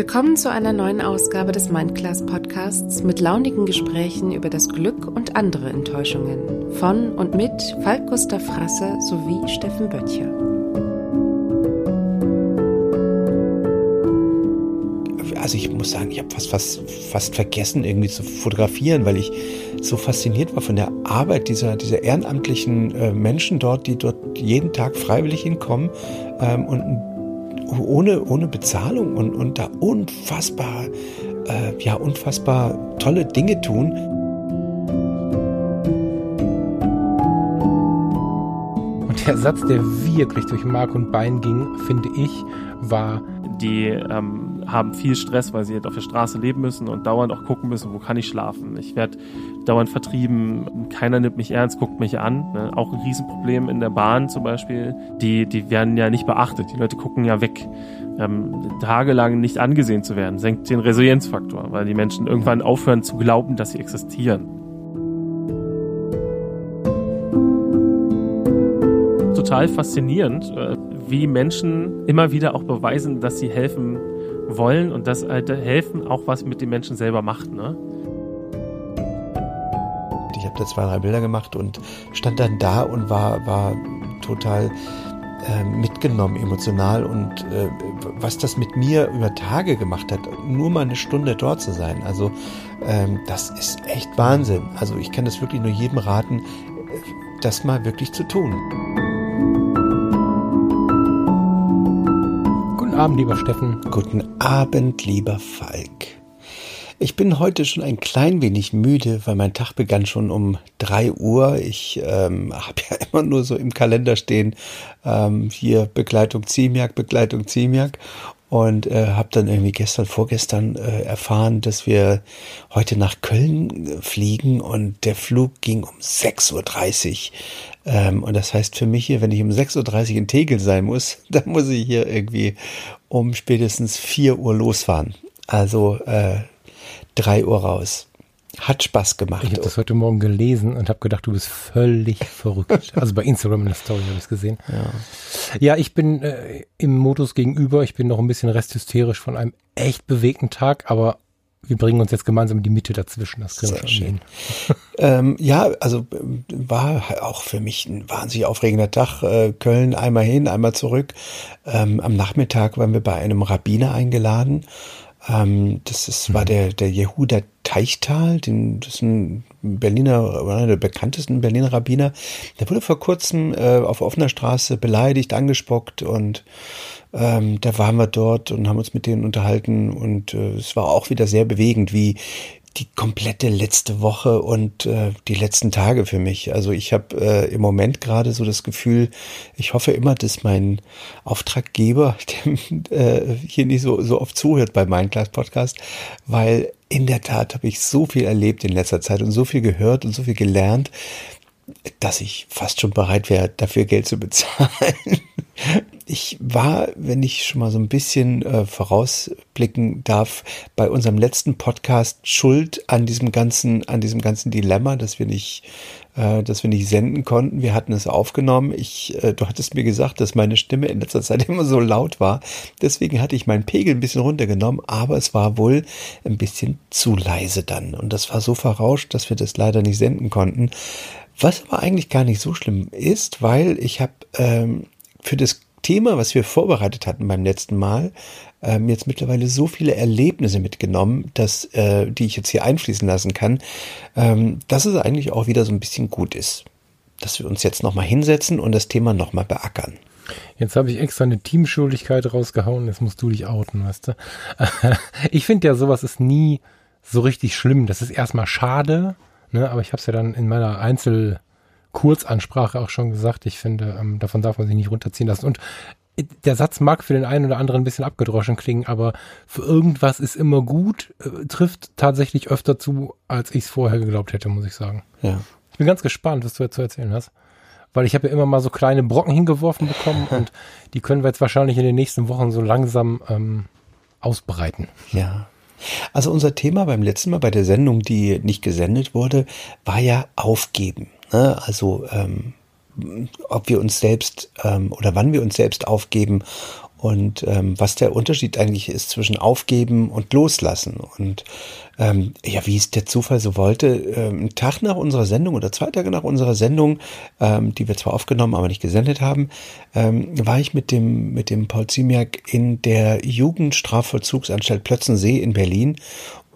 Willkommen zu einer neuen Ausgabe des Mindclass Podcasts mit launigen Gesprächen über das Glück und andere Enttäuschungen von und mit Falk Gustav Frasse sowie Steffen Böttcher. Also ich muss sagen, ich habe fast, fast, fast vergessen, irgendwie zu fotografieren, weil ich so fasziniert war von der Arbeit dieser, dieser ehrenamtlichen äh, Menschen dort, die dort jeden Tag freiwillig hinkommen ähm, und ein ohne, ohne Bezahlung und, und da unfassbar, äh, ja, unfassbar tolle Dinge tun. Und der Satz, der wirklich durch Mark und Bein ging, finde ich, war, die ähm, haben viel Stress, weil sie halt auf der Straße leben müssen und dauernd auch gucken müssen, wo kann ich schlafen. Ich werde dauernd vertrieben, keiner nimmt mich ernst, guckt mich an. Ne? Auch ein Riesenproblem in der Bahn zum Beispiel. Die, die werden ja nicht beachtet, die Leute gucken ja weg. Ähm, tagelang nicht angesehen zu werden, senkt den Resilienzfaktor, weil die Menschen irgendwann aufhören zu glauben, dass sie existieren. Total faszinierend, äh, wie Menschen immer wieder auch beweisen, dass sie helfen wollen und dass halt helfen auch was mit den Menschen selber macht. Ne? Ich habe da zwei, drei Bilder gemacht und stand dann da und war, war total äh, mitgenommen emotional und äh, was das mit mir über Tage gemacht hat, nur mal eine Stunde dort zu sein. Also ähm, das ist echt Wahnsinn. Also ich kann das wirklich nur jedem raten, das mal wirklich zu tun. Abend, lieber Steffen. Guten Abend, lieber Falk. Ich bin heute schon ein klein wenig müde, weil mein Tag begann schon um drei Uhr. Ich ähm, habe ja immer nur so im Kalender stehen, ähm, hier Begleitung Ziemiak, Begleitung Ziemiak. Und äh, habe dann irgendwie gestern, vorgestern äh, erfahren, dass wir heute nach Köln äh, fliegen und der Flug ging um 6.30 Uhr. Ähm, und das heißt für mich hier, wenn ich um 6.30 Uhr in Tegel sein muss, dann muss ich hier irgendwie um spätestens 4 Uhr losfahren. Also äh, 3 Uhr raus. Hat Spaß gemacht. Ich habe das heute Morgen gelesen und habe gedacht, du bist völlig verrückt. Also bei Instagram in der Story habe ich es gesehen. Ja. ja, ich bin äh, im Modus gegenüber. Ich bin noch ein bisschen resthysterisch von einem echt bewegten Tag, aber wir bringen uns jetzt gemeinsam in die Mitte dazwischen. Das kriegen wir schon ähm, ja, also war auch für mich ein wahnsinnig aufregender Tag. Äh, Köln einmal hin, einmal zurück. Ähm, am Nachmittag waren wir bei einem Rabbiner eingeladen. Ähm, das ist, war mhm. der, der Jehuda Teichtal, den, das ist ein Berliner, einer der bekanntesten Berliner Rabbiner. Der wurde vor kurzem äh, auf offener Straße beleidigt, angespuckt und ähm, da waren wir dort und haben uns mit denen unterhalten und äh, es war auch wieder sehr bewegend, wie die komplette letzte Woche und äh, die letzten Tage für mich. Also ich habe äh, im Moment gerade so das Gefühl, ich hoffe immer, dass mein Auftraggeber der, äh, hier nicht so, so oft zuhört bei meinem Class Podcast, weil in der Tat habe ich so viel erlebt in letzter Zeit und so viel gehört und so viel gelernt, dass ich fast schon bereit wäre, dafür Geld zu bezahlen. Ich war, wenn ich schon mal so ein bisschen äh, vorausblicken darf, bei unserem letzten Podcast schuld an diesem ganzen, an diesem ganzen Dilemma, dass wir nicht, äh, dass wir nicht senden konnten. Wir hatten es aufgenommen. Ich, äh, du hattest mir gesagt, dass meine Stimme in letzter Zeit immer so laut war. Deswegen hatte ich meinen Pegel ein bisschen runtergenommen, aber es war wohl ein bisschen zu leise dann. Und das war so verrauscht, dass wir das leider nicht senden konnten. Was aber eigentlich gar nicht so schlimm ist, weil ich habe ähm, für das Thema, was wir vorbereitet hatten beim letzten Mal, ähm, jetzt mittlerweile so viele Erlebnisse mitgenommen, dass äh, die ich jetzt hier einfließen lassen kann, ähm, dass es eigentlich auch wieder so ein bisschen gut ist, dass wir uns jetzt nochmal hinsetzen und das Thema nochmal beackern. Jetzt habe ich extra eine Teamschuldigkeit rausgehauen, jetzt musst du dich outen, weißt du. ich finde ja, sowas ist nie so richtig schlimm. Das ist erstmal schade, ne? aber ich habe es ja dann in meiner Einzel- Kurzansprache auch schon gesagt. Ich finde, ähm, davon darf man sich nicht runterziehen lassen. Und äh, der Satz mag für den einen oder anderen ein bisschen abgedroschen klingen, aber für irgendwas ist immer gut, äh, trifft tatsächlich öfter zu, als ich es vorher geglaubt hätte, muss ich sagen. Ja. Ich bin ganz gespannt, was du jetzt zu erzählen hast. Weil ich habe ja immer mal so kleine Brocken hingeworfen bekommen und die können wir jetzt wahrscheinlich in den nächsten Wochen so langsam ähm, ausbreiten. Ja. Also unser Thema beim letzten Mal bei der Sendung, die nicht gesendet wurde, war ja Aufgeben. Ne? Also ähm, ob wir uns selbst ähm, oder wann wir uns selbst aufgeben und ähm, was der Unterschied eigentlich ist zwischen Aufgeben und Loslassen. Und ähm, ja, wie es der Zufall so wollte, ähm, einen Tag nach unserer Sendung oder zwei Tage nach unserer Sendung, ähm, die wir zwar aufgenommen, aber nicht gesendet haben, ähm, war ich mit dem, mit dem Paul Ziemiak in der Jugendstrafvollzugsanstalt Plötzensee in Berlin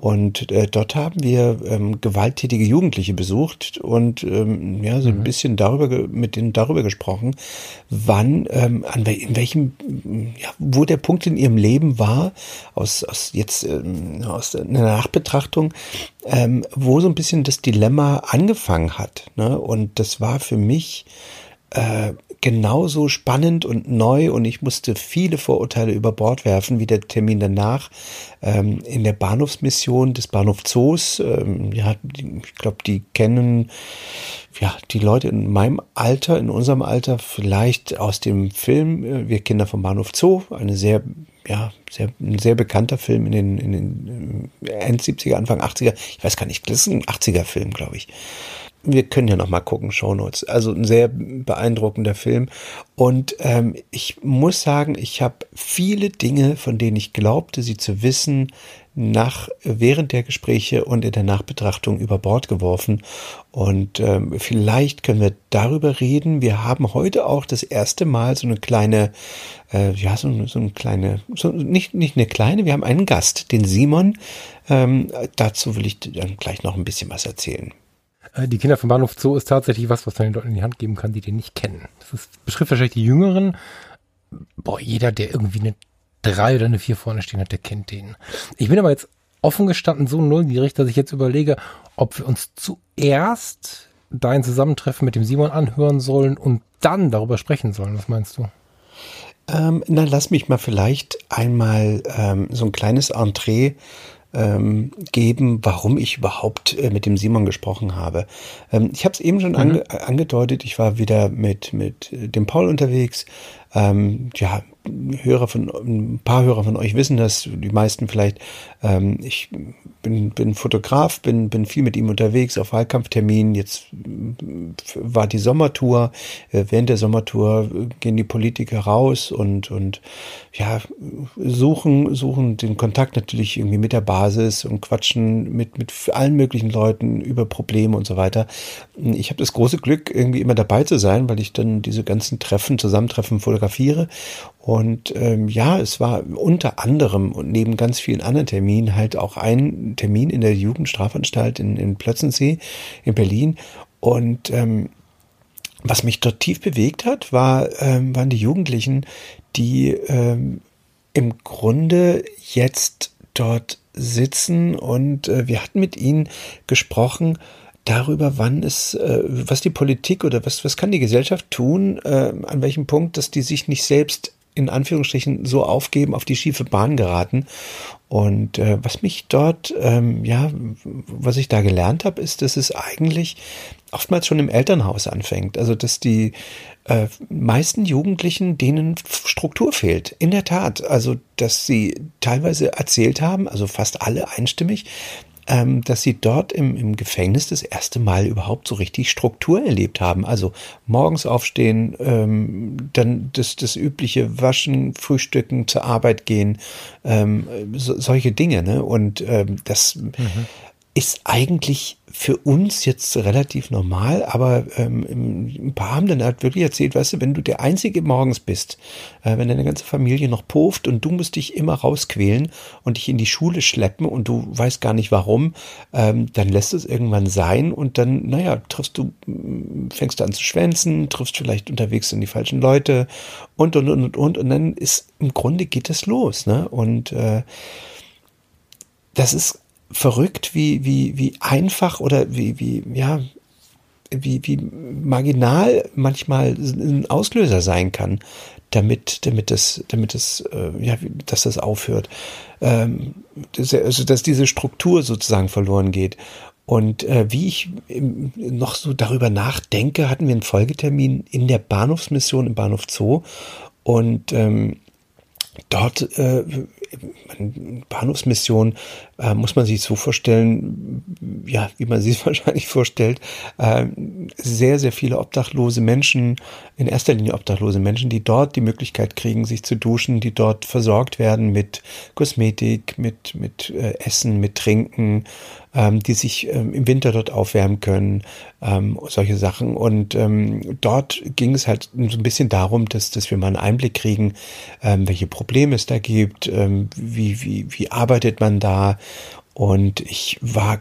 und äh, dort haben wir ähm, gewalttätige Jugendliche besucht und ähm, ja so ein mhm. bisschen darüber mit denen darüber gesprochen, wann ähm, an in welchem ja, wo der Punkt in ihrem Leben war aus aus jetzt ähm, aus einer Nachbetrachtung, ähm, wo so ein bisschen das Dilemma angefangen hat. Ne? Und das war für mich äh, genauso spannend und neu und ich musste viele Vorurteile über Bord werfen, wie der Termin danach ähm, in der Bahnhofsmission des Bahnhof Zoos. Ähm, ja, ich glaube, die kennen ja die Leute in meinem Alter, in unserem Alter vielleicht aus dem Film äh, Wir Kinder vom Bahnhof Zoo, eine sehr ja, sehr, ein sehr bekannter Film in den, in den äh, End 70er, Anfang 80er. Ich weiß gar nicht, das ist ein 80er Film, glaube ich wir können ja noch mal gucken, Shownotes. Also ein sehr beeindruckender Film. Und ähm, ich muss sagen, ich habe viele Dinge, von denen ich glaubte, sie zu wissen, nach während der Gespräche und in der Nachbetrachtung über Bord geworfen. Und ähm, vielleicht können wir darüber reden. Wir haben heute auch das erste Mal so eine kleine, äh, ja, so, so eine kleine, so, nicht, nicht eine kleine, wir haben einen Gast, den Simon. Ähm, dazu will ich dann gleich noch ein bisschen was erzählen. Äh, die Kinder vom Bahnhof Zoo ist tatsächlich was, was man den Leuten in die Hand geben kann, die den nicht kennen. Das ist, beschreibt wahrscheinlich die Jüngeren. Boah, jeder, der irgendwie eine drei oder eine vier vorne stehen hat, der kennt den. Ich bin aber jetzt offen gestanden so neugierig, dass ich jetzt überlege, ob wir uns zuerst dein Zusammentreffen mit dem Simon anhören sollen und dann darüber sprechen sollen. Was meinst du? Ähm, na, lass mich mal vielleicht einmal ähm, so ein kleines Entree ähm, geben, warum ich überhaupt äh, mit dem Simon gesprochen habe. Ähm, ich habe es eben schon mhm. ange angedeutet, ich war wieder mit, mit dem Paul unterwegs. Ähm, ja, Hörer von, ein paar Hörer von euch wissen das, die meisten vielleicht. Ähm, ich bin, bin Fotograf, bin, bin viel mit ihm unterwegs auf Wahlkampfterminen. Jetzt war die Sommertour. Äh, während der Sommertour gehen die Politiker raus und, und ja, suchen, suchen den Kontakt natürlich irgendwie mit der Basis und quatschen mit, mit allen möglichen Leuten über Probleme und so weiter. Ich habe das große Glück, irgendwie immer dabei zu sein, weil ich dann diese ganzen Treffen, Zusammentreffen fotografiere und ähm, ja, es war unter anderem und neben ganz vielen anderen Terminen halt auch ein Termin in der Jugendstrafanstalt in, in Plötzensee in Berlin. Und ähm, was mich dort tief bewegt hat, war, ähm, waren die Jugendlichen, die ähm, im Grunde jetzt dort sitzen und äh, wir hatten mit ihnen gesprochen darüber, wann es, äh, was die Politik oder was, was kann die Gesellschaft tun, äh, an welchem Punkt, dass die sich nicht selbst in Anführungsstrichen so aufgeben, auf die schiefe Bahn geraten. Und äh, was mich dort, ähm, ja, was ich da gelernt habe, ist, dass es eigentlich oftmals schon im Elternhaus anfängt. Also dass die äh, meisten Jugendlichen, denen Struktur fehlt. In der Tat. Also dass sie teilweise erzählt haben, also fast alle einstimmig, ähm, dass sie dort im, im Gefängnis das erste Mal überhaupt so richtig Struktur erlebt haben. Also morgens aufstehen, ähm, dann das, das übliche Waschen, Frühstücken, zur Arbeit gehen, ähm, so, solche Dinge. Ne? Und ähm, das mhm. Ist eigentlich für uns jetzt relativ normal, aber ähm, ein paar haben dann halt wirklich erzählt, weißt du, wenn du der Einzige morgens bist, äh, wenn deine ganze Familie noch pufft und du musst dich immer rausquälen und dich in die Schule schleppen und du weißt gar nicht warum, ähm, dann lässt es irgendwann sein und dann, naja, triffst du, fängst du an zu schwänzen, triffst vielleicht unterwegs in die falschen Leute und und und und und und dann ist im Grunde geht es los, ne? Und äh, das ist verrückt, wie, wie, wie einfach oder wie, wie, ja, wie, wie marginal manchmal ein Auslöser sein kann, damit, damit das, damit das, äh, ja, dass das aufhört. Ähm, dass, also, dass diese Struktur sozusagen verloren geht. Und äh, wie ich noch so darüber nachdenke, hatten wir einen Folgetermin in der Bahnhofsmission im Bahnhof Zoo. Und ähm, dort äh, Bahnhofsmission äh, muss man sich so vorstellen, ja, wie man sich wahrscheinlich vorstellt, äh, sehr, sehr viele obdachlose Menschen, in erster Linie obdachlose Menschen, die dort die Möglichkeit kriegen, sich zu duschen, die dort versorgt werden mit Kosmetik, mit, mit äh, Essen, mit Trinken, ähm, die sich ähm, im Winter dort aufwärmen können, ähm, solche Sachen. Und ähm, dort ging es halt so ein bisschen darum, dass, dass wir mal einen Einblick kriegen, ähm, welche Probleme es da gibt, ähm, wie, wie, wie arbeitet man da. Und ich war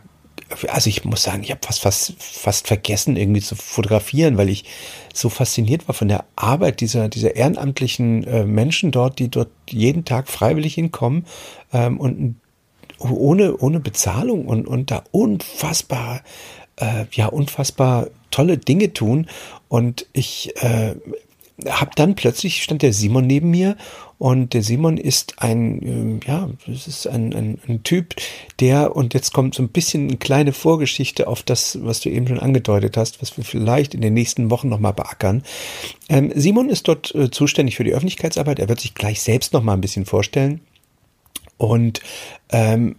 also ich muss sagen, ich habe fast, fast, fast vergessen, irgendwie zu fotografieren, weil ich so fasziniert war von der Arbeit dieser, dieser ehrenamtlichen äh, Menschen dort, die dort jeden Tag freiwillig hinkommen ähm, und ohne, ohne Bezahlung und, und da unfassbar, äh, ja, unfassbar tolle Dinge tun. Und ich äh, habe dann plötzlich stand der Simon neben mir und der Simon ist ein, äh, ja, das ist ein, ein, ein Typ, der, und jetzt kommt so ein bisschen eine kleine Vorgeschichte auf das, was du eben schon angedeutet hast, was wir vielleicht in den nächsten Wochen nochmal beackern. Ähm, Simon ist dort äh, zuständig für die Öffentlichkeitsarbeit. Er wird sich gleich selbst nochmal ein bisschen vorstellen. Und ähm,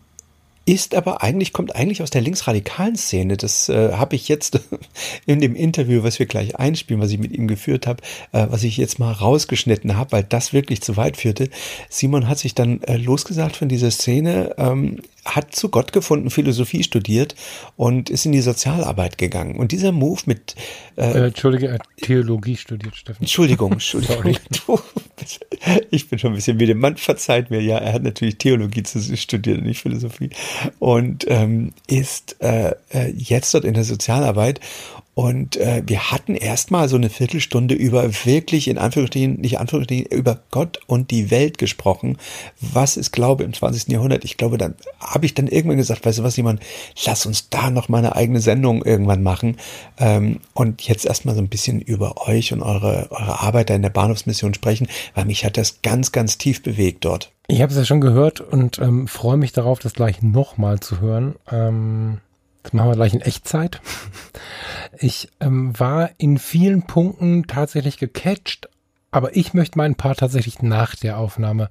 ist aber eigentlich, kommt eigentlich aus der linksradikalen Szene. Das äh, habe ich jetzt in dem Interview, was wir gleich einspielen, was ich mit ihm geführt habe, äh, was ich jetzt mal rausgeschnitten habe, weil das wirklich zu weit führte. Simon hat sich dann äh, losgesagt von dieser Szene, ähm, hat zu Gott gefunden, Philosophie studiert und ist in die Sozialarbeit gegangen. Und dieser Move mit äh, äh, Entschuldige, er hat Theologie studiert, Steffen. Entschuldigung, Entschuldigung. Ich bin schon ein bisschen müde. Man verzeiht mir, ja, er hat natürlich Theologie studiert und nicht Philosophie. Und ähm, ist äh, äh jetzt dort in der Sozialarbeit und äh, wir hatten erstmal so eine Viertelstunde über wirklich in Anführungsstrichen, nicht Anführungsstrichen, über Gott und die Welt gesprochen. Was ist Glaube im 20. Jahrhundert? Ich glaube, dann habe ich dann irgendwann gesagt, weißt du was, jemand, lass uns da noch mal eine eigene Sendung irgendwann machen. Ähm, und jetzt erstmal so ein bisschen über euch und eure, eure Arbeit da in der Bahnhofsmission sprechen, weil mich hat das ganz, ganz tief bewegt dort. Ich habe es ja schon gehört und ähm, freue mich darauf, das gleich nochmal zu hören. Ähm das machen wir gleich in Echtzeit. Ich ähm, war in vielen Punkten tatsächlich gecatcht, aber ich möchte meinen Part tatsächlich nach der Aufnahme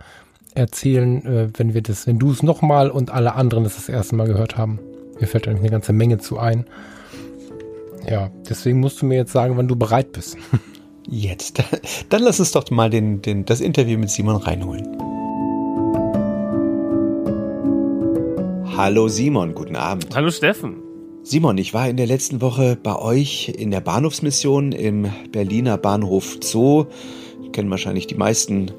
erzählen, äh, wenn wir das, wenn du es nochmal und alle anderen das das erste Mal gehört haben. Mir fällt eigentlich eine ganze Menge zu ein. Ja, deswegen musst du mir jetzt sagen, wann du bereit bist. Jetzt. Dann lass uns doch mal den, den, das Interview mit Simon reinholen. Hallo Simon, guten Abend. Hallo Steffen. Simon, ich war in der letzten Woche bei euch in der Bahnhofsmission im Berliner Bahnhof Zoo. Kennen wahrscheinlich die meisten,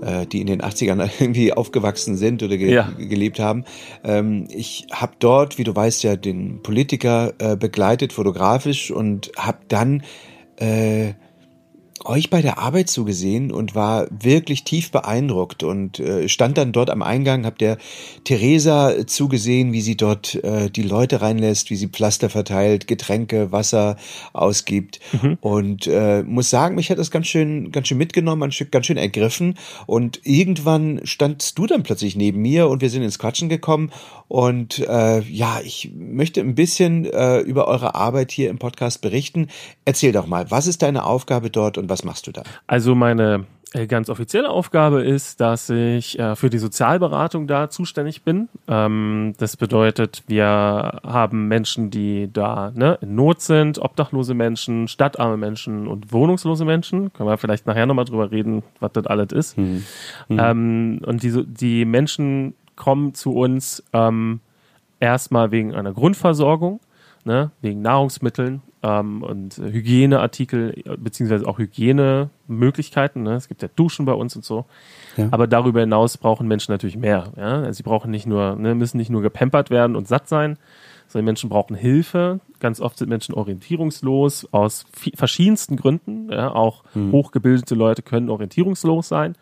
äh, die in den 80ern irgendwie aufgewachsen sind oder ge ja. gelebt haben. Ähm, ich habe dort, wie du weißt, ja den Politiker äh, begleitet, fotografisch und habe dann äh, euch bei der Arbeit zugesehen und war wirklich tief beeindruckt und äh, stand dann dort am Eingang, hab der Theresa zugesehen, wie sie dort äh, die Leute reinlässt, wie sie Pflaster verteilt, Getränke, Wasser ausgibt mhm. und äh, muss sagen, mich hat das ganz schön, ganz schön mitgenommen, ganz schön ergriffen und irgendwann standst du dann plötzlich neben mir und wir sind ins Quatschen gekommen und äh, ja, ich möchte ein bisschen äh, über eure Arbeit hier im Podcast berichten. Erzähl doch mal, was ist deine Aufgabe dort und was machst du da? Also meine äh, ganz offizielle Aufgabe ist, dass ich äh, für die Sozialberatung da zuständig bin. Ähm, das bedeutet, wir haben Menschen, die da ne, in Not sind, obdachlose Menschen, stadtarme Menschen und wohnungslose Menschen. Können wir vielleicht nachher nochmal drüber reden, was das alles ist. Hm. Hm. Ähm, und die, die Menschen kommen zu uns ähm, erstmal wegen einer Grundversorgung, ne, wegen Nahrungsmitteln, ähm, und Hygieneartikel beziehungsweise auch Hygienemöglichkeiten. Ne? Es gibt ja Duschen bei uns und so. Ja. Aber darüber hinaus brauchen Menschen natürlich mehr. Ja? Also sie brauchen nicht nur, ne, müssen nicht nur gepampert werden und satt sein, sondern Menschen brauchen Hilfe. Ganz oft sind Menschen orientierungslos aus verschiedensten Gründen. Ja? Auch mhm. hochgebildete Leute können orientierungslos sein.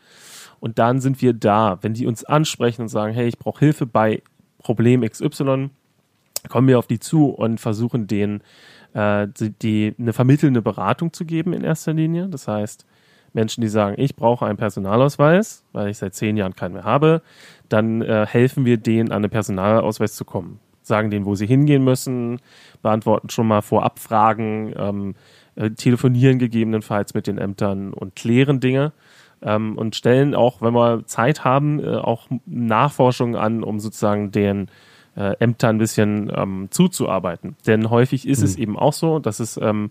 Und dann sind wir da, wenn die uns ansprechen und sagen, hey, ich brauche Hilfe bei Problem XY, kommen wir auf die zu und versuchen denen äh, die, die, eine vermittelnde Beratung zu geben in erster Linie. Das heißt, Menschen, die sagen, ich brauche einen Personalausweis, weil ich seit zehn Jahren keinen mehr habe, dann äh, helfen wir denen, an einen Personalausweis zu kommen. Sagen denen, wo sie hingehen müssen, beantworten schon mal vorab Fragen, ähm, äh, telefonieren gegebenenfalls mit den Ämtern und klären Dinge. ähm, und stellen auch, wenn wir Zeit haben, äh, auch Nachforschungen an, um sozusagen den äh, Ämtern ein bisschen ähm, zuzuarbeiten. Denn häufig ist mhm. es eben auch so, dass es, ähm,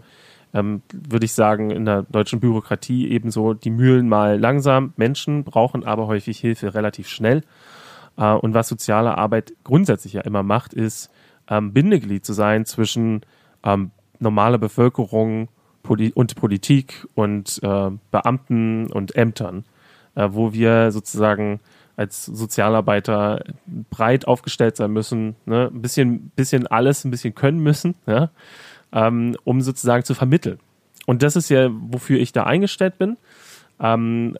ähm, würde ich sagen, in der deutschen Bürokratie ebenso die Mühlen mal langsam. Menschen brauchen aber häufig Hilfe relativ schnell. Äh, und was soziale Arbeit grundsätzlich ja immer macht, ist ähm, Bindeglied zu sein zwischen ähm, normaler Bevölkerung Poli und Politik und äh, Beamten und Ämtern, äh, wo wir sozusagen als Sozialarbeiter breit aufgestellt sein müssen, ne? ein bisschen, bisschen alles, ein bisschen können müssen, ja? ähm, um sozusagen zu vermitteln. Und das ist ja, wofür ich da eingestellt bin. Ähm,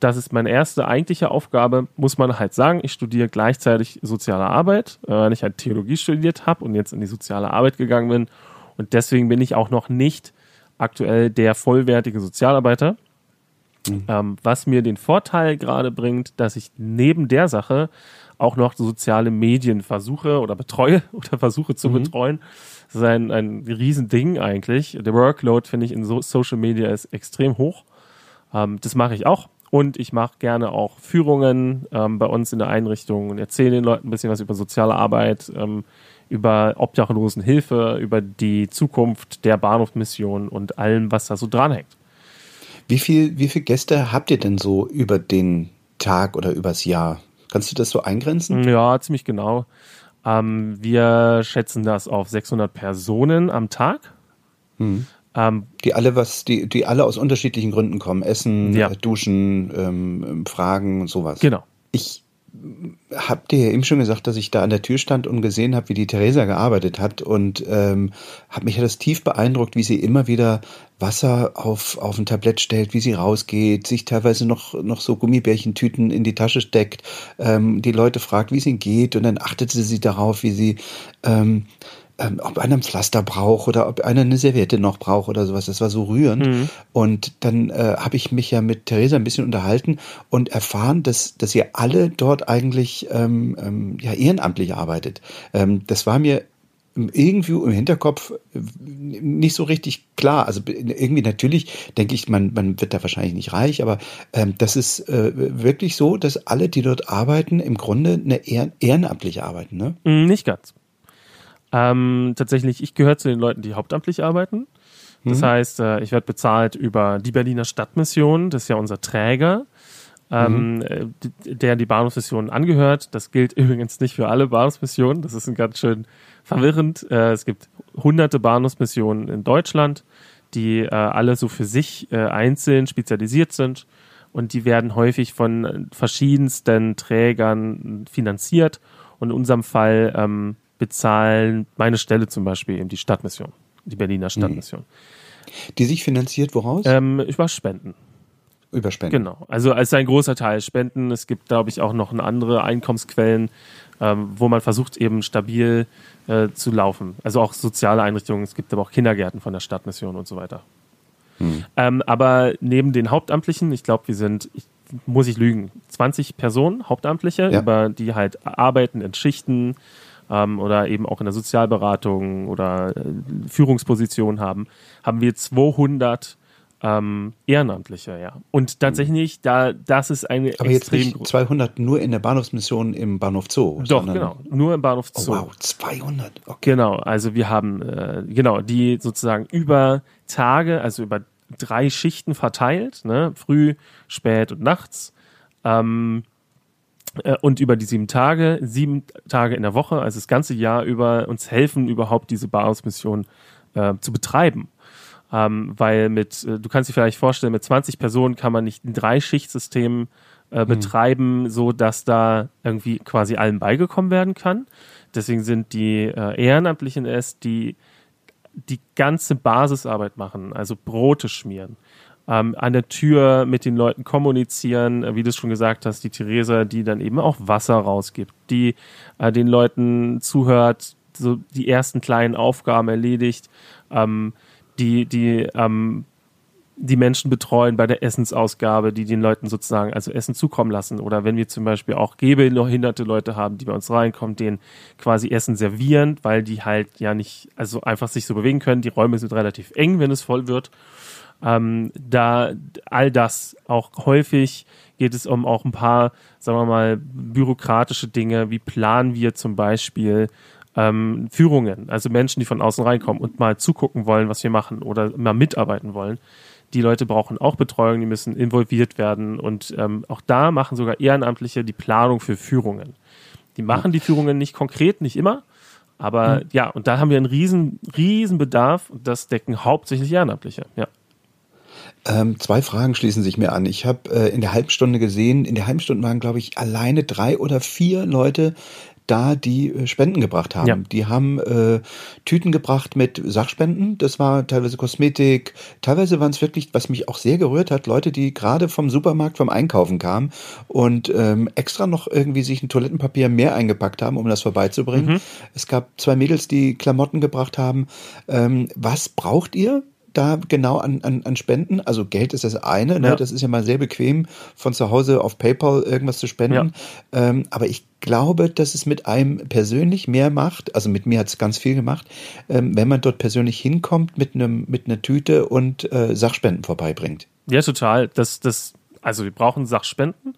das ist meine erste eigentliche Aufgabe, muss man halt sagen. Ich studiere gleichzeitig soziale Arbeit, äh, weil ich halt Theologie studiert habe und jetzt in die soziale Arbeit gegangen bin. Und deswegen bin ich auch noch nicht aktuell der vollwertige Sozialarbeiter. Mhm. Ähm, was mir den Vorteil gerade bringt, dass ich neben der Sache auch noch soziale Medien versuche oder betreue oder versuche zu mhm. betreuen. Das ist ein, ein Riesending eigentlich. Der Workload, finde ich, in so Social Media ist extrem hoch. Ähm, das mache ich auch. Und ich mache gerne auch Führungen ähm, bei uns in der Einrichtung und erzähle den Leuten ein bisschen was über soziale Arbeit, ähm, über Obdachlosenhilfe, über die Zukunft der Bahnhofsmission und allem, was da so dranhängt. Wie viel, wie viele Gäste habt ihr denn so über den Tag oder übers Jahr? Kannst du das so eingrenzen? Ja, ziemlich genau. Ähm, wir schätzen das auf 600 Personen am Tag. Hm. Ähm, die alle was, die, die alle aus unterschiedlichen Gründen kommen. Essen, ja. Duschen, ähm, Fragen und sowas. Genau. Ich hab dir ja eben schon gesagt, dass ich da an der Tür stand und gesehen habe, wie die Theresa gearbeitet hat. Und ähm, hat mich das tief beeindruckt, wie sie immer wieder Wasser auf, auf ein Tablett stellt, wie sie rausgeht, sich teilweise noch, noch so Gummibärchentüten in die Tasche steckt, ähm, die Leute fragt, wie es ihnen geht. Und dann achtete sie darauf, wie sie ähm, ähm, ob einer ein Pflaster braucht oder ob einer eine Serviette noch braucht oder sowas. Das war so rührend. Mhm. Und dann äh, habe ich mich ja mit Theresa ein bisschen unterhalten und erfahren, dass, dass ihr alle dort eigentlich ähm, ähm, ja, ehrenamtlich arbeitet. Ähm, das war mir irgendwie im Hinterkopf äh, nicht so richtig klar. Also irgendwie natürlich denke ich, man, man wird da wahrscheinlich nicht reich, aber ähm, das ist äh, wirklich so, dass alle, die dort arbeiten, im Grunde eine ehren, ehrenamtliche arbeiten, ne? Mm, nicht ganz. Ähm, tatsächlich, ich gehöre zu den Leuten, die hauptamtlich arbeiten. Das mhm. heißt, äh, ich werde bezahlt über die Berliner Stadtmission, das ist ja unser Träger, ähm, mhm. Äh, der die Bahnhofsmission angehört. Das gilt übrigens nicht für alle Bahnhofsmissionen, das ist ein ganz schön verwirrend. Äh, es gibt hunderte Bahnhofsmissionen in Deutschland, die äh, alle so für sich äh, einzeln spezialisiert sind und die werden häufig von verschiedensten Trägern finanziert. Und in unserem Fall ähm, bezahlen meine Stelle zum Beispiel eben die Stadtmission, die Berliner Stadtmission. Die sich finanziert woraus? Ähm, über Spenden. Über Spenden. Genau. Also als ein großer Teil Spenden. Es gibt, glaube ich, auch noch andere Einkommensquellen, ähm, wo man versucht, eben stabil äh, zu laufen. Also auch soziale Einrichtungen. Es gibt aber auch Kindergärten von der Stadtmission und so weiter. Hm. Ähm, aber neben den Hauptamtlichen, ich glaube, wir sind, ich, muss ich lügen, 20 Personen, Hauptamtliche, ja. über die halt arbeiten in Schichten, ähm, oder eben auch in der Sozialberatung oder äh, Führungspositionen haben, haben wir 200 ähm, Ehrenamtliche, ja. Und tatsächlich, da, das ist eine Aber jetzt nicht 200 nur in der Bahnhofsmission im Bahnhof Zoo. Doch, genau. Nur im Bahnhof oh, Zoo. Oh, wow, 200. Okay. Genau. Also wir haben, äh, genau, die sozusagen über Tage, also über drei Schichten verteilt, ne? Früh, spät und nachts. Ähm, äh, und über die sieben Tage, sieben Tage in der Woche, also das ganze Jahr über, uns helfen, überhaupt diese Bauhausmission äh, zu betreiben. Ähm, weil mit, äh, du kannst dir vielleicht vorstellen, mit 20 Personen kann man nicht ein Dreischichtsystem äh, mhm. betreiben, so dass da irgendwie quasi allem beigekommen werden kann. Deswegen sind die äh, Ehrenamtlichen es, die die ganze Basisarbeit machen, also Brote schmieren, ähm, an der Tür mit den Leuten kommunizieren, äh, wie du es schon gesagt hast, die Theresa, die dann eben auch Wasser rausgibt, die äh, den Leuten zuhört, so die ersten kleinen Aufgaben erledigt, ähm, die, die, ähm, die Menschen betreuen bei der Essensausgabe, die den Leuten sozusagen also Essen zukommen lassen. Oder wenn wir zum Beispiel auch gehbehinderte Leute haben, die bei uns reinkommen, denen quasi Essen servieren, weil die halt ja nicht, also einfach sich so bewegen können. Die Räume sind relativ eng, wenn es voll wird. Ähm, da all das auch häufig geht es um auch ein paar, sagen wir mal, bürokratische Dinge. Wie planen wir zum Beispiel ähm, Führungen, also Menschen, die von außen reinkommen und mal zugucken wollen, was wir machen oder mal mitarbeiten wollen. Die Leute brauchen auch Betreuung, die müssen involviert werden und ähm, auch da machen sogar Ehrenamtliche die Planung für Führungen. Die machen die Führungen nicht konkret, nicht immer, aber mhm. ja, und da haben wir einen riesen, riesen Bedarf und das decken hauptsächlich Ehrenamtliche, ja. Ähm, zwei Fragen schließen sich mir an. Ich habe äh, in der Halbstunde gesehen, in der Halbstunde waren, glaube ich, alleine drei oder vier Leute, da die äh, Spenden gebracht haben. Ja. Die haben äh, Tüten gebracht mit Sachspenden. Das war teilweise Kosmetik. Teilweise waren es wirklich, was mich auch sehr gerührt hat, Leute, die gerade vom Supermarkt vom Einkaufen kamen und ähm, extra noch irgendwie sich ein Toilettenpapier mehr eingepackt haben, um das vorbeizubringen. Mhm. Es gab zwei Mädels, die Klamotten gebracht haben. Ähm, was braucht ihr? Da genau an, an, an Spenden? Also Geld ist das eine, ne? Ja. das ist ja mal sehr bequem, von zu Hause auf PayPal irgendwas zu spenden. Ja. Ähm, aber ich glaube, dass es mit einem persönlich mehr macht, also mit mir hat es ganz viel gemacht, ähm, wenn man dort persönlich hinkommt mit einem mit einer Tüte und äh, Sachspenden vorbeibringt. Ja, total. Das, das, also wir brauchen Sachspenden.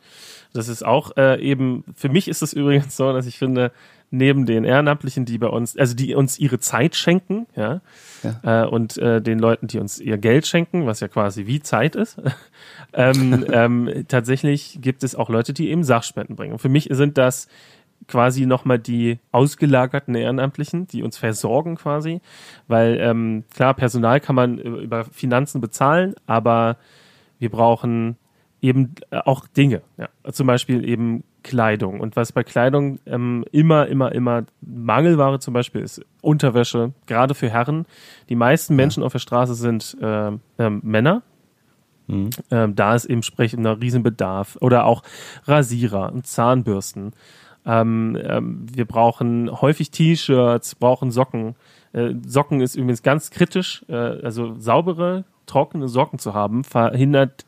Das ist auch äh, eben, für mich ist es übrigens so, dass ich finde, neben den Ehrenamtlichen, die bei uns, also die uns ihre Zeit schenken, ja, ja. Äh, und äh, den Leuten, die uns ihr Geld schenken, was ja quasi wie Zeit ist, ähm, ähm, tatsächlich gibt es auch Leute, die eben Sachspenden bringen. Und für mich sind das quasi nochmal die ausgelagerten Ehrenamtlichen, die uns versorgen quasi, weil ähm, klar, Personal kann man über Finanzen bezahlen, aber wir brauchen eben auch Dinge, ja. zum Beispiel eben Kleidung. Und was bei Kleidung ähm, immer, immer, immer Mangelware zum Beispiel ist, Unterwäsche, gerade für Herren. Die meisten Menschen auf der Straße sind äh, äh, Männer. Mhm. Ähm, da ist eben entsprechend ein Riesenbedarf. Oder auch Rasierer und Zahnbürsten. Ähm, ähm, wir brauchen häufig T-Shirts, brauchen Socken. Äh, Socken ist übrigens ganz kritisch. Äh, also saubere, trockene Socken zu haben, verhindert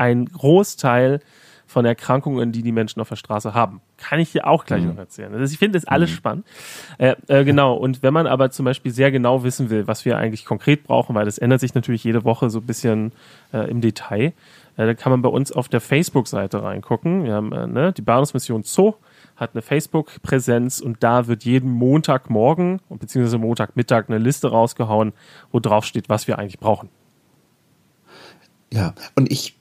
ein Großteil von Erkrankungen, die die Menschen auf der Straße haben. Kann ich dir auch gleich mhm. noch erzählen. Also ich finde das alles mhm. spannend. Äh, äh, genau. Und wenn man aber zum Beispiel sehr genau wissen will, was wir eigentlich konkret brauchen, weil das ändert sich natürlich jede Woche so ein bisschen äh, im Detail, äh, dann kann man bei uns auf der Facebook-Seite reingucken. Wir haben äh, ne, die Bahnhofsmission Zoo hat eine Facebook-Präsenz und da wird jeden Montagmorgen beziehungsweise Montagmittag eine Liste rausgehauen, wo drauf steht, was wir eigentlich brauchen. Ja, und ich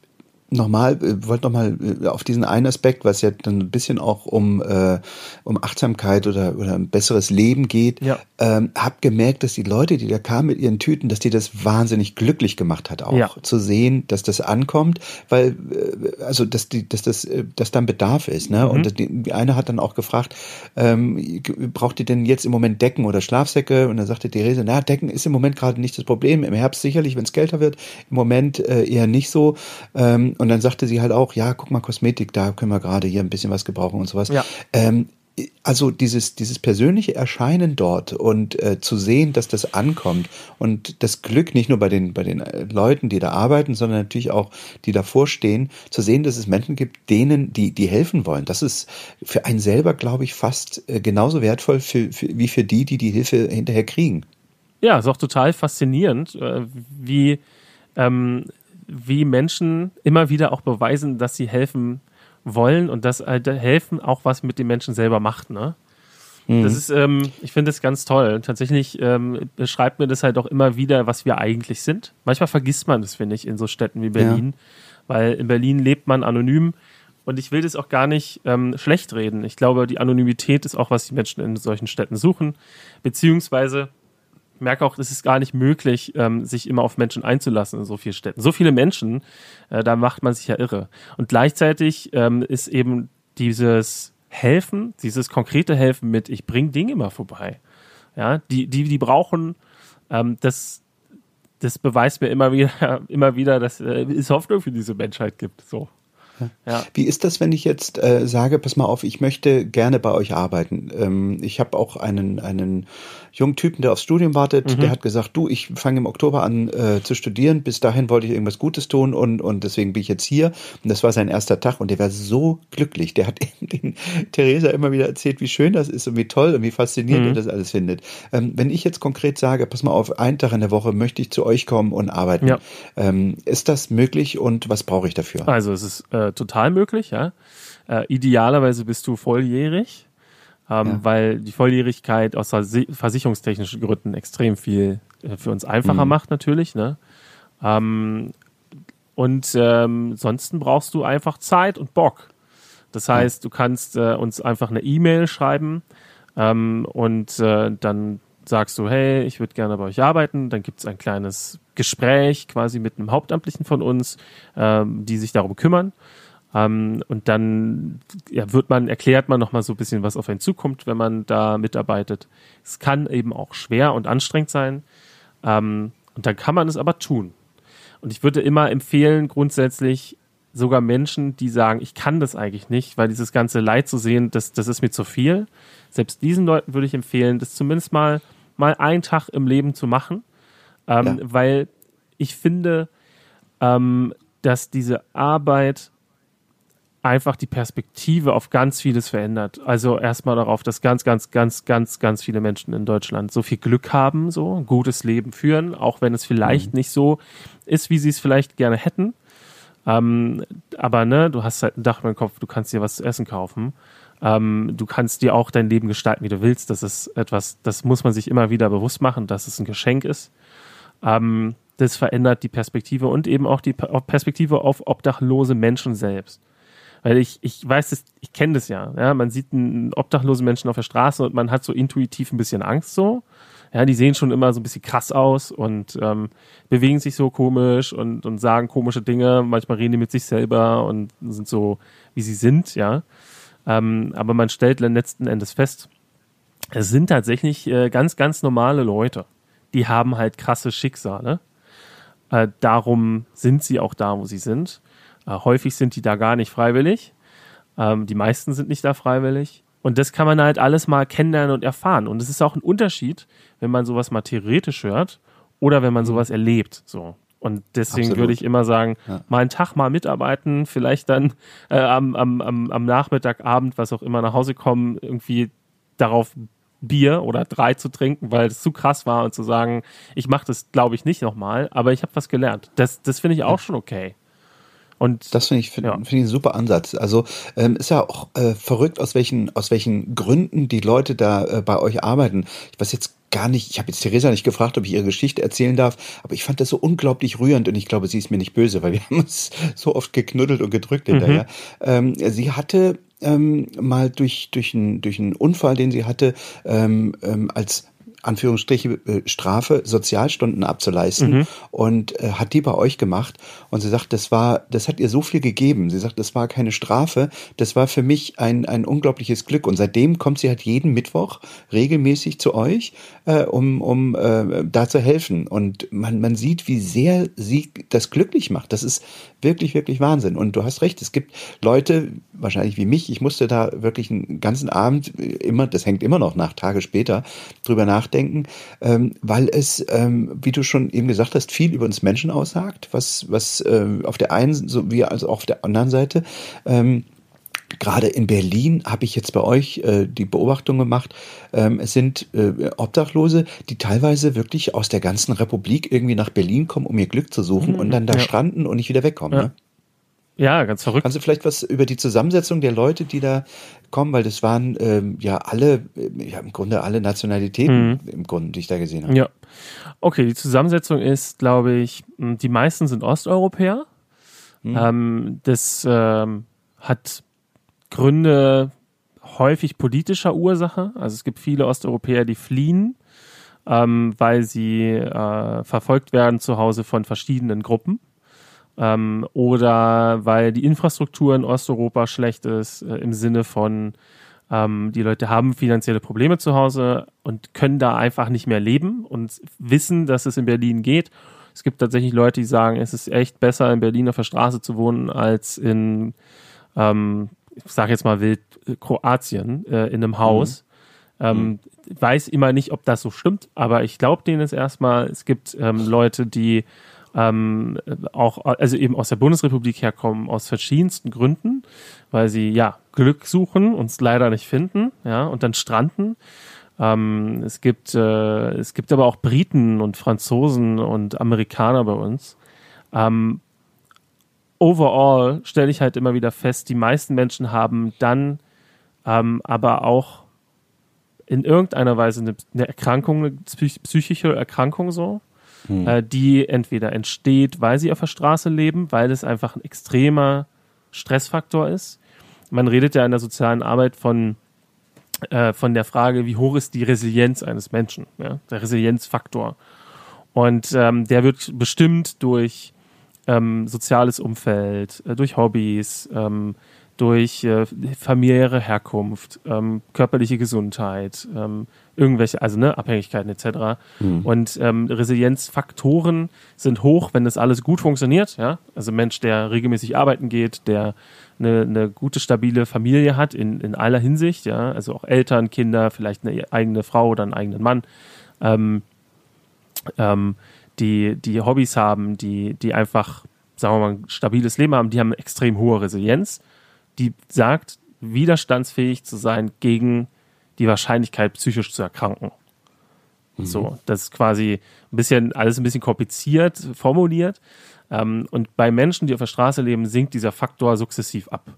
nochmal, äh, wollte nochmal äh, auf diesen einen Aspekt, was ja dann ein bisschen auch um, äh, um Achtsamkeit oder, oder ein besseres Leben geht, ja. ähm, hab gemerkt, dass die Leute, die da kamen mit ihren Tüten, dass die das wahnsinnig glücklich gemacht hat, auch ja. zu sehen, dass das ankommt, weil, äh, also, dass die, dass das, äh, dass dann Bedarf ist, ne? Mhm. Und die, die eine hat dann auch gefragt, ähm, braucht ihr denn jetzt im Moment Decken oder Schlafsäcke? Und dann sagte Therese, na, Decken ist im Moment gerade nicht das Problem, im Herbst sicherlich, wenn es kälter wird, im Moment äh, eher nicht so. Ähm, und dann sagte sie halt auch, ja, guck mal, Kosmetik, da können wir gerade hier ein bisschen was gebrauchen und sowas. Ja. Ähm, also dieses, dieses persönliche Erscheinen dort und äh, zu sehen, dass das ankommt und das Glück nicht nur bei den, bei den äh, Leuten, die da arbeiten, sondern natürlich auch, die davor stehen, zu sehen, dass es Menschen gibt, denen, die, die helfen wollen. Das ist für einen selber, glaube ich, fast äh, genauso wertvoll für, für, wie für die, die die Hilfe hinterher kriegen. Ja, ist auch total faszinierend, äh, wie ähm, wie Menschen immer wieder auch beweisen, dass sie helfen wollen und dass halt helfen auch was mit den Menschen selber macht, ne? Mhm. Das ist, ähm, ich finde das ganz toll. Tatsächlich ähm, beschreibt mir das halt auch immer wieder, was wir eigentlich sind. Manchmal vergisst man das, finde ich, in so Städten wie Berlin, ja. weil in Berlin lebt man anonym und ich will das auch gar nicht ähm, schlecht reden. Ich glaube, die Anonymität ist auch, was die Menschen in solchen Städten suchen, beziehungsweise merke auch, es ist gar nicht möglich, ähm, sich immer auf Menschen einzulassen in so vielen Städten. So viele Menschen, äh, da macht man sich ja irre. Und gleichzeitig ähm, ist eben dieses Helfen, dieses konkrete Helfen mit, ich bringe Dinge mal vorbei. Ja, die, die, die brauchen, ähm, das, das beweist mir immer wieder, immer wieder, dass äh, es Hoffnung für diese Menschheit gibt. So. Ja. Wie ist das, wenn ich jetzt äh, sage, pass mal auf, ich möchte gerne bei euch arbeiten? Ähm, ich habe auch einen, einen jungen Typen, der aufs Studium wartet, mhm. der hat gesagt, du, ich fange im Oktober an äh, zu studieren, bis dahin wollte ich irgendwas Gutes tun und, und deswegen bin ich jetzt hier. Und das war sein erster Tag und der war so glücklich. Der hat den Theresa immer wieder erzählt, wie schön das ist und wie toll und wie faszinierend mhm. er das alles findet. Ähm, wenn ich jetzt konkret sage, pass mal auf, einen Tag in der Woche möchte ich zu euch kommen und arbeiten, ja. ähm, ist das möglich und was brauche ich dafür? Also es ist äh, total möglich, ja. Äh, idealerweise bist du volljährig ähm, ja. weil die Volljährigkeit aus versicherungstechnischen Gründen extrem viel äh, für uns einfacher mhm. macht natürlich. Ne? Ähm, und ähm, ansonsten brauchst du einfach Zeit und Bock. Das heißt, du kannst äh, uns einfach eine E-Mail schreiben ähm, und äh, dann sagst du, hey, ich würde gerne bei euch arbeiten. Dann gibt es ein kleines Gespräch quasi mit einem Hauptamtlichen von uns, ähm, die sich darum kümmern. Ähm, und dann ja, wird man, erklärt man nochmal so ein bisschen, was auf einen zukommt, wenn man da mitarbeitet. Es kann eben auch schwer und anstrengend sein. Ähm, und dann kann man es aber tun. Und ich würde immer empfehlen, grundsätzlich sogar Menschen, die sagen, ich kann das eigentlich nicht, weil dieses ganze Leid zu sehen, das, das ist mir zu viel. Selbst diesen Leuten würde ich empfehlen, das zumindest mal, mal einen Tag im Leben zu machen. Ähm, ja. Weil ich finde, ähm, dass diese Arbeit einfach die Perspektive auf ganz vieles verändert. Also erstmal darauf, dass ganz, ganz, ganz, ganz, ganz viele Menschen in Deutschland so viel Glück haben, so ein gutes Leben führen, auch wenn es vielleicht mhm. nicht so ist, wie sie es vielleicht gerne hätten. Ähm, aber ne, du hast halt ein Dach über dem Kopf, du kannst dir was zu essen kaufen. Ähm, du kannst dir auch dein Leben gestalten, wie du willst. Das ist etwas, das muss man sich immer wieder bewusst machen, dass es ein Geschenk ist. Ähm, das verändert die Perspektive und eben auch die Perspektive auf obdachlose Menschen selbst. Weil ich, ich weiß, das, ich kenne das ja, ja. Man sieht einen obdachlosen Menschen auf der Straße und man hat so intuitiv ein bisschen Angst so. Ja, die sehen schon immer so ein bisschen krass aus und ähm, bewegen sich so komisch und, und sagen komische Dinge. Manchmal reden die mit sich selber und sind so, wie sie sind, ja. Ähm, aber man stellt letzten Endes fest, es sind tatsächlich äh, ganz, ganz normale Leute. Die haben halt krasse Schicksale. Äh, darum sind sie auch da, wo sie sind. Äh, häufig sind die da gar nicht freiwillig. Ähm, die meisten sind nicht da freiwillig. Und das kann man halt alles mal kennenlernen und erfahren. Und es ist auch ein Unterschied, wenn man sowas mal theoretisch hört oder wenn man mhm. sowas erlebt. So. Und deswegen Absolut. würde ich immer sagen, ja. mal einen Tag mal mitarbeiten, vielleicht dann äh, am, am, am, am Nachmittag, Abend, was auch immer, nach Hause kommen, irgendwie darauf Bier oder drei zu trinken, weil es zu krass war und zu sagen, ich mache das, glaube ich, nicht nochmal, aber ich habe was gelernt. Das, das finde ich auch schon okay. Und das finde ich, find, ja. find ich einen super Ansatz. Also ähm, ist ja auch äh, verrückt, aus welchen, aus welchen Gründen die Leute da äh, bei euch arbeiten. Ich weiß jetzt gar nicht, ich habe jetzt Theresa nicht gefragt, ob ich ihre Geschichte erzählen darf, aber ich fand das so unglaublich rührend und ich glaube, sie ist mir nicht böse, weil wir haben uns so oft geknuddelt und gedrückt mhm. hinterher. Ähm, sie hatte ähm, mal durch, durch, einen, durch einen Unfall, den sie hatte, ähm, ähm, als Anführungsstriche äh, Strafe, Sozialstunden abzuleisten mhm. und äh, hat die bei euch gemacht und sie sagt, das war, das hat ihr so viel gegeben. Sie sagt, das war keine Strafe, das war für mich ein, ein unglaubliches Glück und seitdem kommt sie halt jeden Mittwoch regelmäßig zu euch, äh, um, um äh, da zu helfen und man, man sieht, wie sehr sie das glücklich macht. Das ist wirklich, wirklich Wahnsinn und du hast recht, es gibt Leute, wahrscheinlich wie mich, ich musste da wirklich einen ganzen Abend immer, das hängt immer noch nach, Tage später, drüber nach nachdenken, ähm, weil es, ähm, wie du schon eben gesagt hast, viel über uns Menschen aussagt, was, was äh, auf der einen sowie als auch auf der anderen Seite ähm, Gerade in Berlin habe ich jetzt bei euch äh, die Beobachtung gemacht, ähm, es sind äh, Obdachlose, die teilweise wirklich aus der ganzen Republik irgendwie nach Berlin kommen, um ihr Glück zu suchen mhm, und dann da ja. stranden und nicht wieder wegkommen. Ja. Ne? Ja, ganz verrückt. Kannst du vielleicht was über die Zusammensetzung der Leute, die da kommen, weil das waren ähm, ja alle, ja im Grunde alle Nationalitäten mhm. im Grunde, die ich da gesehen habe. Ja. Okay, die Zusammensetzung ist, glaube ich, die meisten sind Osteuropäer. Mhm. Ähm, das ähm, hat Gründe häufig politischer Ursache. Also es gibt viele Osteuropäer, die fliehen, ähm, weil sie äh, verfolgt werden zu Hause von verschiedenen Gruppen ähm, oder weil die Infrastruktur in Osteuropa schlecht ist, äh, im Sinne von, ähm, die Leute haben finanzielle Probleme zu Hause und können da einfach nicht mehr leben und wissen, dass es in Berlin geht, Es gibt tatsächlich Leute, die sagen, es ist echt besser, in Berlin auf der Straße zu wohnen, als in, ähm, ich sage jetzt mal wild, Kroatien, äh, in einem Haus. Mhm. Ähm, mhm. Weiß immer nicht, ob das so stimmt, aber ich glaube denen es erstmal. Es gibt ähm, Leute, die ähm, auch, also eben aus der Bundesrepublik herkommen, aus verschiedensten Gründen, weil sie ja Glück suchen und es leider nicht finden, ja, und dann stranden. Ähm, es gibt, äh, es gibt aber auch Briten und Franzosen und Amerikaner bei uns. Ähm, overall stelle ich halt immer wieder fest, die meisten Menschen haben dann ähm, aber auch in irgendeiner Weise eine, eine Erkrankung, eine psychische Erkrankung so, hm. äh, die entweder entsteht, weil sie auf der Straße leben, weil es einfach ein extremer Stressfaktor ist. Man redet ja in der sozialen Arbeit von, äh, von der Frage, wie hoch ist die Resilienz eines Menschen, ja? der Resilienzfaktor. Und ähm, der wird bestimmt durch ähm, soziales Umfeld, äh, durch Hobbys, ähm, durch äh, familiäre Herkunft, ähm, körperliche Gesundheit, ähm, irgendwelche, also ne, Abhängigkeiten etc. Mhm. Und ähm, Resilienzfaktoren sind hoch, wenn das alles gut funktioniert. Ja? Also Mensch, der regelmäßig arbeiten geht, der eine, eine gute, stabile Familie hat in, in aller Hinsicht, ja, also auch Eltern, Kinder, vielleicht eine eigene Frau oder einen eigenen Mann, ähm, ähm, die, die Hobbys haben, die, die einfach, sagen wir mal, ein stabiles Leben haben, die haben extrem hohe Resilienz die sagt, widerstandsfähig zu sein gegen die Wahrscheinlichkeit, psychisch zu erkranken. Mhm. So, das ist quasi ein bisschen, alles ein bisschen kompliziert formuliert. Ähm, und bei Menschen, die auf der Straße leben, sinkt dieser Faktor sukzessiv ab.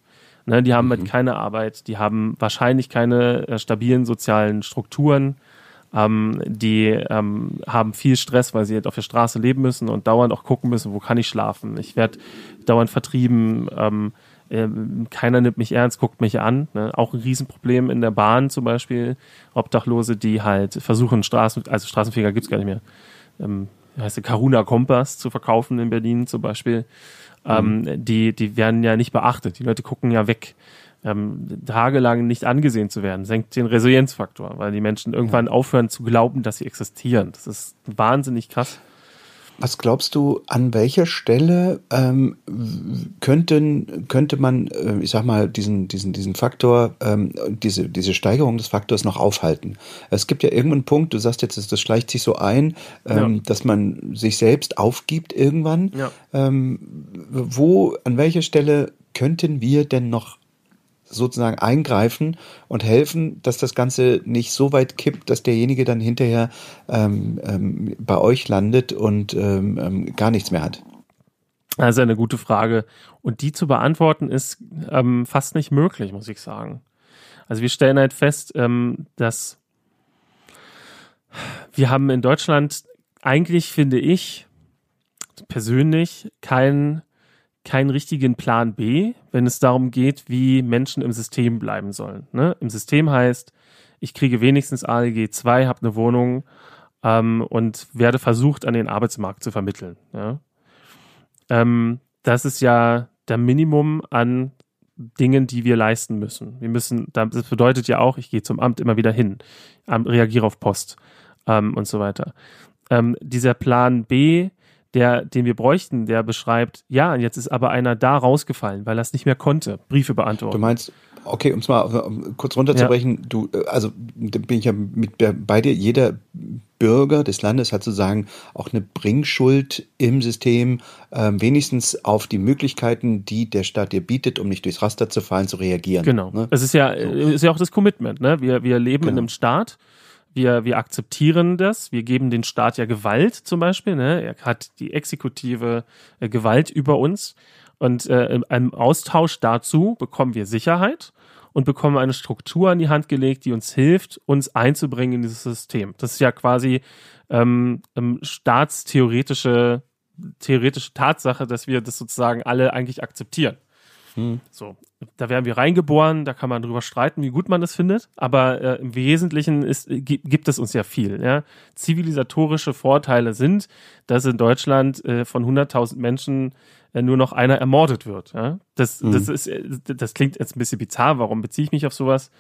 Ne, die haben mhm. halt keine Arbeit, die haben wahrscheinlich keine äh, stabilen sozialen Strukturen, ähm, die ähm, haben viel Stress, weil sie halt auf der Straße leben müssen und dauernd auch gucken müssen, wo kann ich schlafen. Ich werde dauernd vertrieben. Ähm, ähm, keiner nimmt mich ernst, guckt mich an. Ne? Auch ein Riesenproblem in der Bahn zum Beispiel. Obdachlose, die halt versuchen, Straßen, also Straßenfeger gibt's gar nicht mehr. Ähm, heißt der Karuna Kompass zu verkaufen in Berlin zum Beispiel. Ähm, mhm. die, die werden ja nicht beachtet. Die Leute gucken ja weg. Ähm, tagelang nicht angesehen zu werden, senkt den Resilienzfaktor, weil die Menschen irgendwann ja. aufhören zu glauben, dass sie existieren. Das ist wahnsinnig krass. Was glaubst du, an welcher Stelle ähm, könnten, könnte man, äh, ich sag mal, diesen, diesen, diesen Faktor, ähm, diese, diese Steigerung des Faktors noch aufhalten? Es gibt ja irgendeinen Punkt, du sagst jetzt, das schleicht sich so ein, ähm, ja. dass man sich selbst aufgibt irgendwann. Ja. Ähm, wo, an welcher Stelle könnten wir denn noch sozusagen eingreifen und helfen, dass das Ganze nicht so weit kippt, dass derjenige dann hinterher ähm, ähm, bei euch landet und ähm, ähm gar nichts mehr hat? Ist eine gute Frage. Und die zu beantworten ist ähm, fast nicht möglich, muss ich sagen. Also wir stellen halt fest, ähm, dass wir haben in Deutschland eigentlich, finde ich, persönlich kein keinen richtigen Plan B, wenn es darum geht, wie Menschen im System bleiben sollen. Ne? Im System heißt, ich kriege wenigstens ALG 2, habe eine Wohnung ähm, und werde versucht, an den Arbeitsmarkt zu vermitteln. Ja? Ähm, das ist ja der Minimum an Dingen, die wir leisten müssen. Wir müssen, das bedeutet ja auch, ich gehe zum Amt immer wieder hin, reagiere auf Post ähm, und so weiter. Ähm, dieser Plan B der, den wir bräuchten, der beschreibt, ja, jetzt ist aber einer da rausgefallen, weil er es nicht mehr konnte, Briefe beantworten. Du meinst, okay, um es mal kurz runterzubrechen, ja. du, äh, also bin ich ja mit bei dir, jeder Bürger des Landes hat sozusagen auch eine Bringschuld im System, ähm, wenigstens auf die Möglichkeiten, die der Staat dir bietet, um nicht durchs Raster zu fallen, zu reagieren. Genau. Ne? Es ist ja, so. ist ja auch das Commitment, ne? Wir, wir leben genau. in einem Staat, wir, wir akzeptieren das, wir geben den Staat ja Gewalt zum Beispiel, ne? er hat die exekutive äh, Gewalt über uns und äh, im Austausch dazu bekommen wir Sicherheit und bekommen eine Struktur an die Hand gelegt, die uns hilft, uns einzubringen in dieses System. Das ist ja quasi ähm, ähm staatstheoretische theoretische Tatsache, dass wir das sozusagen alle eigentlich akzeptieren. Hm. So, da werden wir reingeboren, da kann man drüber streiten, wie gut man das findet, aber äh, im Wesentlichen ist, äh, gibt es uns ja viel. Ja? Zivilisatorische Vorteile sind, dass in Deutschland äh, von 100.000 Menschen äh, nur noch einer ermordet wird. Ja? Das, mhm. das, ist, äh, das klingt jetzt ein bisschen bizarr, warum beziehe ich mich auf sowas?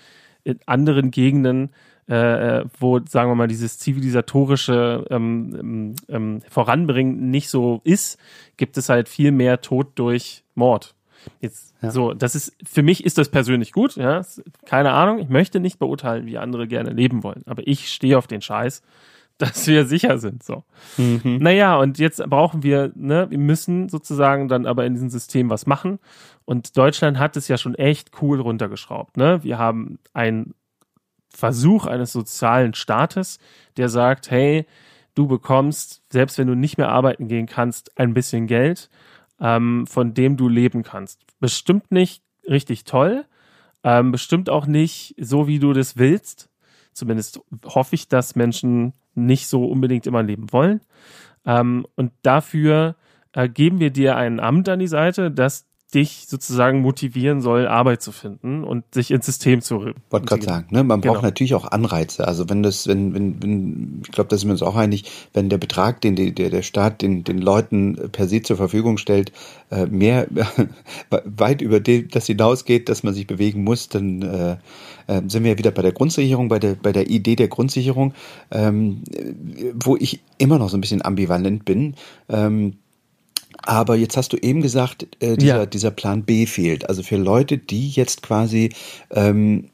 In anderen Gegenden äh, wo, sagen wir mal, dieses zivilisatorische ähm, ähm, ähm, Voranbringen nicht so ist, gibt es halt viel mehr Tod durch Mord. Jetzt ja. so, das ist für mich ist das persönlich gut, ja, keine Ahnung, ich möchte nicht beurteilen, wie andere gerne leben wollen, aber ich stehe auf den Scheiß, dass wir sicher sind, so. Mhm. Naja, und jetzt brauchen wir, ne, wir müssen sozusagen dann aber in diesem System was machen und Deutschland hat es ja schon echt cool runtergeschraubt, ne, wir haben ein Versuch eines sozialen Staates, der sagt, hey, du bekommst, selbst wenn du nicht mehr arbeiten gehen kannst, ein bisschen Geld, ähm, von dem du leben kannst. Bestimmt nicht richtig toll, ähm, bestimmt auch nicht so, wie du das willst. Zumindest hoffe ich, dass Menschen nicht so unbedingt immer leben wollen. Ähm, und dafür äh, geben wir dir ein Amt an die Seite, das dich sozusagen motivieren soll, Arbeit zu finden und sich ins System zu Wollte gerade sagen, ne? man braucht genau. natürlich auch Anreize. Also wenn das, wenn, wenn, wenn ich glaube, da sind wir uns auch einig, wenn der Betrag, den der, der Staat den, den Leuten per se zur Verfügung stellt, äh, mehr weit über dem, das hinausgeht, dass man sich bewegen muss, dann äh, äh, sind wir wieder bei der Grundsicherung, bei der, bei der Idee der Grundsicherung, ähm, wo ich immer noch so ein bisschen ambivalent bin. Ähm, aber jetzt hast du eben gesagt, äh, dieser, ja. dieser Plan B fehlt. Also für Leute, die jetzt quasi ähm,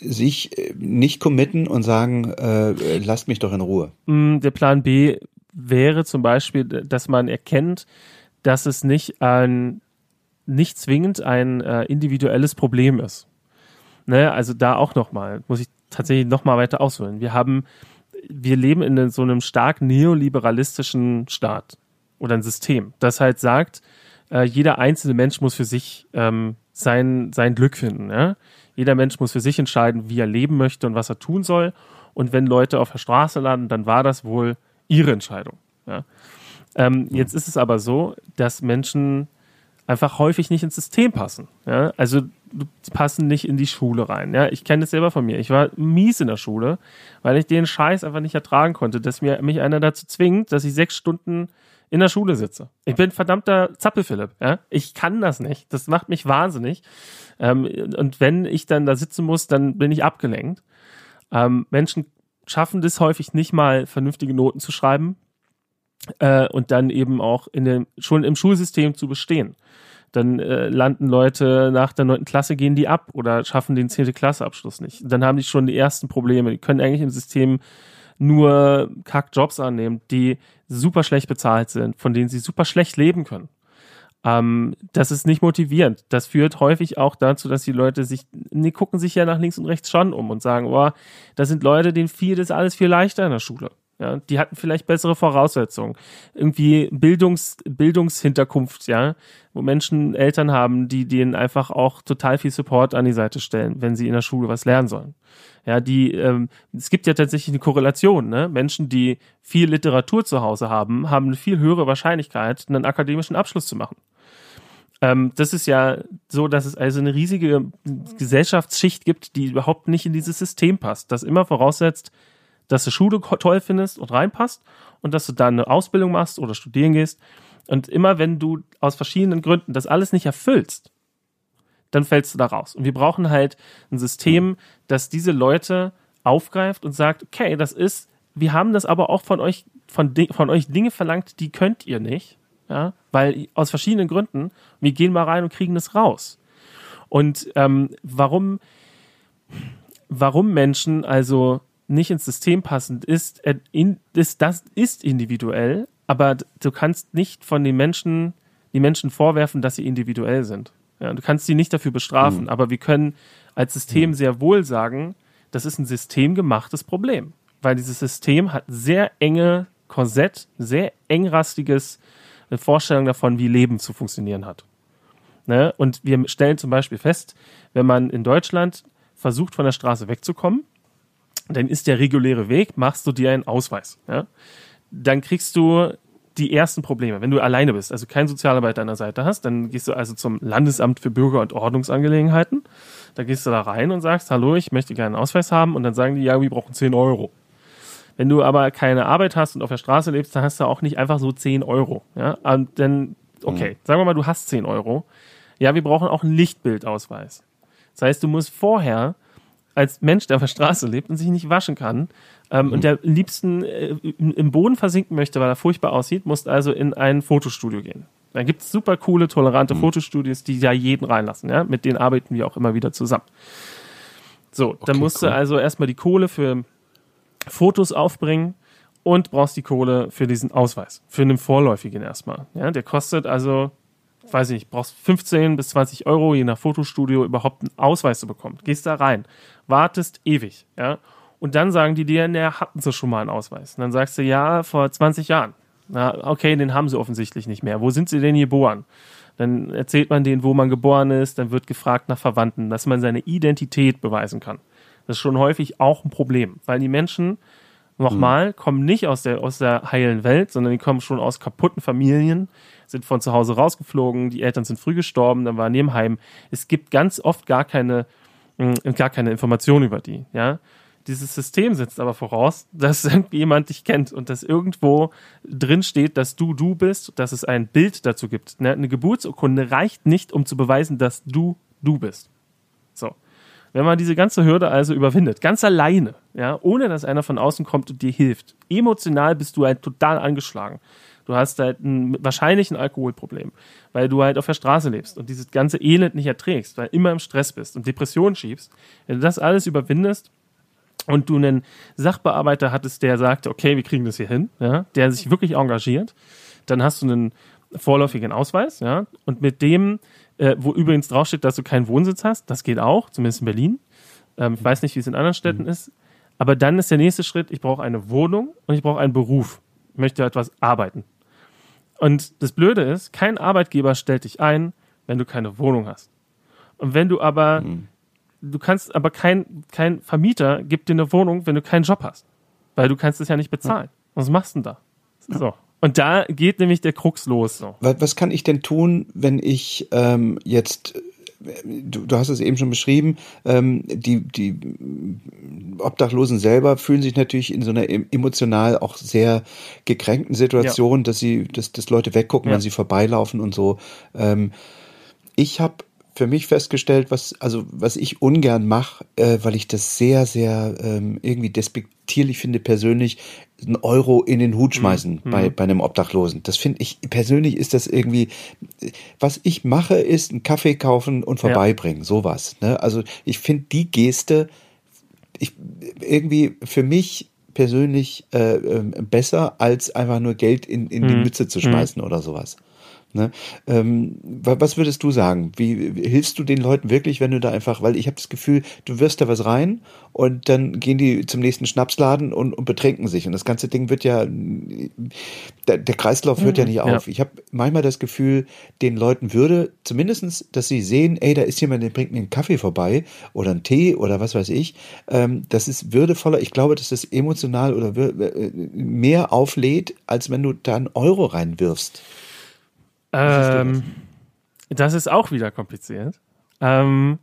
sich äh, nicht committen und sagen, äh, lasst mich doch in Ruhe. Mm, der Plan B wäre zum Beispiel, dass man erkennt, dass es nicht ein, nicht zwingend ein äh, individuelles Problem ist. Ne? Also da auch nochmal, muss ich tatsächlich nochmal weiter ausholen. Wir haben, wir leben in so einem stark neoliberalistischen Staat oder ein System, das halt sagt, äh, jeder einzelne Mensch muss für sich ähm, sein, sein Glück finden. Ja? Jeder Mensch muss für sich entscheiden, wie er leben möchte und was er tun soll. Und wenn Leute auf der Straße landen, dann war das wohl ihre Entscheidung. Ja? Ähm, ja. Jetzt ist es aber so, dass Menschen einfach häufig nicht ins System passen. Ja? Also passen nicht in die Schule rein. Ja? Ich kenne das selber von mir. Ich war mies in der Schule, weil ich den Scheiß einfach nicht ertragen konnte, dass mir mich einer dazu zwingt, dass ich sechs Stunden in der Schule sitze. Ich bin verdammter Zappelphilipp. Ja? Ich kann das nicht. Das macht mich wahnsinnig. Ähm, und wenn ich dann da sitzen muss, dann bin ich abgelenkt. Ähm, Menschen schaffen das häufig nicht mal, vernünftige Noten zu schreiben äh, und dann eben auch in dem, schon im Schulsystem zu bestehen. Dann äh, landen Leute nach der neunten Klasse, gehen die ab oder schaffen den zehnte Klasseabschluss nicht. Dann haben die schon die ersten Probleme. Die können eigentlich im System nur Kack-Jobs annehmen, die super schlecht bezahlt sind, von denen sie super schlecht leben können. Ähm, das ist nicht motivierend. Das führt häufig auch dazu, dass die Leute sich, nee, gucken sich ja nach links und rechts schon um und sagen, oh, das sind Leute, denen viel, das alles viel leichter in der Schule. Ja, die hatten vielleicht bessere Voraussetzungen. Irgendwie Bildungs, Bildungshinterkunft, ja, wo Menschen Eltern haben, die denen einfach auch total viel Support an die Seite stellen, wenn sie in der Schule was lernen sollen. Ja, die, ähm, es gibt ja tatsächlich eine Korrelation, ne? Menschen, die viel Literatur zu Hause haben, haben eine viel höhere Wahrscheinlichkeit, einen akademischen Abschluss zu machen. Ähm, das ist ja so, dass es also eine riesige Gesellschaftsschicht gibt, die überhaupt nicht in dieses System passt. Das immer voraussetzt, dass du Schule toll findest und reinpasst und dass du da eine Ausbildung machst oder studieren gehst. Und immer wenn du aus verschiedenen Gründen das alles nicht erfüllst, dann fällst du da raus. Und wir brauchen halt ein System, das diese Leute aufgreift und sagt, okay, das ist, wir haben das aber auch von euch, von, von euch Dinge verlangt, die könnt ihr nicht, ja, weil aus verschiedenen Gründen, wir gehen mal rein und kriegen das raus. Und ähm, warum, warum Menschen also nicht ins System passend ist, äh, ist, das ist individuell, aber du kannst nicht von den Menschen, die Menschen vorwerfen, dass sie individuell sind. Ja, du kannst sie nicht dafür bestrafen, mhm. aber wir können als System mhm. sehr wohl sagen, das ist ein systemgemachtes Problem, weil dieses System hat sehr enge Korsett, sehr engrastiges eine Vorstellung davon, wie Leben zu funktionieren hat. Ne? Und wir stellen zum Beispiel fest, wenn man in Deutschland versucht, von der Straße wegzukommen, dann ist der reguläre Weg, machst du dir einen Ausweis. Ja? Dann kriegst du die ersten Probleme, wenn du alleine bist, also kein Sozialarbeiter an der Seite hast, dann gehst du also zum Landesamt für Bürger- und Ordnungsangelegenheiten. Da gehst du da rein und sagst, hallo, ich möchte gerne einen Ausweis haben und dann sagen die, ja, wir brauchen 10 Euro. Wenn du aber keine Arbeit hast und auf der Straße lebst, dann hast du auch nicht einfach so 10 Euro. Ja, und dann, okay, mhm. sagen wir mal, du hast 10 Euro. Ja, wir brauchen auch einen Lichtbildausweis. Das heißt, du musst vorher als Mensch, der auf der Straße lebt und sich nicht waschen kann ähm, mhm. und der liebsten äh, im Boden versinken möchte, weil er furchtbar aussieht, musst also in ein Fotostudio gehen. Da gibt es super coole, tolerante mhm. Fotostudios, die ja jeden reinlassen. Ja? Mit denen arbeiten wir auch immer wieder zusammen. So, okay, dann musst cool. du also erstmal die Kohle für Fotos aufbringen und brauchst die Kohle für diesen Ausweis, für einen vorläufigen erstmal. Ja, der kostet also, weiß ich nicht, brauchst 15 bis 20 Euro je nach Fotostudio überhaupt einen Ausweis zu bekommen. Gehst da rein, wartest ewig, ja, und dann sagen die dir, naja, hatten sie schon mal einen Ausweis. Und dann sagst du, ja, vor 20 Jahren. Na, okay, den haben sie offensichtlich nicht mehr. Wo sind sie denn geboren? Dann erzählt man denen, wo man geboren ist, dann wird gefragt nach Verwandten, dass man seine Identität beweisen kann. Das ist schon häufig auch ein Problem, weil die Menschen, nochmal, mhm. kommen nicht aus der, aus der heilen Welt, sondern die kommen schon aus kaputten Familien, sind von zu Hause rausgeflogen, die Eltern sind früh gestorben, dann waren die im Heim. Es gibt ganz oft gar keine, mm, gar keine Informationen über die, ja. Dieses System setzt aber voraus, dass jemand dich kennt und dass irgendwo drin steht, dass du du bist, dass es ein Bild dazu gibt. Ne, eine Geburtsurkunde reicht nicht, um zu beweisen, dass du du bist. So. Wenn man diese ganze Hürde also überwindet, ganz alleine, ja, ohne dass einer von außen kommt und dir hilft, emotional bist du halt total angeschlagen. Du hast halt ein, wahrscheinlich ein Alkoholproblem, weil du halt auf der Straße lebst und dieses ganze Elend nicht erträgst, weil immer im Stress bist und Depressionen schiebst. Wenn du das alles überwindest, und du einen Sachbearbeiter hattest, der sagte, okay, wir kriegen das hier hin, ja, der sich wirklich engagiert, dann hast du einen vorläufigen Ausweis, ja, und mit dem, äh, wo übrigens draufsteht, dass du keinen Wohnsitz hast, das geht auch, zumindest in Berlin. Ähm, ich weiß nicht, wie es in anderen Städten mhm. ist, aber dann ist der nächste Schritt, ich brauche eine Wohnung und ich brauche einen Beruf. Ich möchte etwas arbeiten. Und das Blöde ist, kein Arbeitgeber stellt dich ein, wenn du keine Wohnung hast. Und wenn du aber mhm du kannst aber kein, kein Vermieter gibt dir eine Wohnung, wenn du keinen Job hast. Weil du kannst es ja nicht bezahlen. Ja. Was machst du denn da? So. Und da geht nämlich der Krux los. So. Was kann ich denn tun, wenn ich ähm, jetzt Du, du, hast es eben schon beschrieben, ähm, die, die Obdachlosen selber fühlen sich natürlich in so einer emotional auch sehr gekränkten Situation, ja. dass sie, dass, dass Leute weggucken, ja. wenn sie vorbeilaufen und so. Ähm, ich habe für mich festgestellt, was, also, was ich ungern mache, äh, weil ich das sehr, sehr ähm, irgendwie despektierlich finde, persönlich, einen Euro in den Hut mhm. schmeißen mhm. bei, bei einem Obdachlosen. Das finde ich, persönlich ist das irgendwie, was ich mache, ist einen Kaffee kaufen und vorbeibringen, ja. sowas. Ne? Also ich finde die Geste ich, irgendwie für mich persönlich äh, äh, besser, als einfach nur Geld in, in die mhm. Mütze zu schmeißen mhm. oder sowas. Ne? Ähm, was würdest du sagen? Wie hilfst du den Leuten wirklich, wenn du da einfach, weil ich habe das Gefühl, du wirst da was rein und dann gehen die zum nächsten Schnapsladen und, und betrinken sich und das ganze Ding wird ja, der, der Kreislauf hört ja mhm. nicht auf. Ja. Ich habe manchmal das Gefühl, den Leuten würde zumindestens, dass sie sehen, ey, da ist jemand, der bringt mir einen Kaffee vorbei oder einen Tee oder was weiß ich. Ähm, das ist würdevoller. Ich glaube, dass das emotional oder äh, mehr auflädt, als wenn du da einen Euro reinwirfst. Ähm, das ist auch wieder kompliziert. Ähm,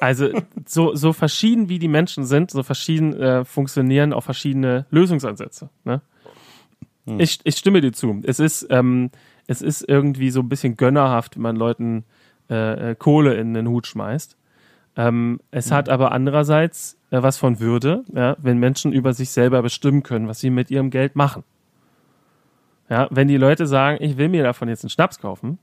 also so, so verschieden wie die Menschen sind, so verschieden äh, funktionieren auch verschiedene Lösungsansätze. Ne? Hm. Ich, ich stimme dir zu. Es ist, ähm, es ist irgendwie so ein bisschen gönnerhaft, wenn man Leuten äh, äh Kohle in den Hut schmeißt. Ähm, es hm. hat aber andererseits äh, was von Würde, ja, wenn Menschen über sich selber bestimmen können, was sie mit ihrem Geld machen. Ja, wenn die Leute sagen, ich will mir davon jetzt einen Schnaps kaufen,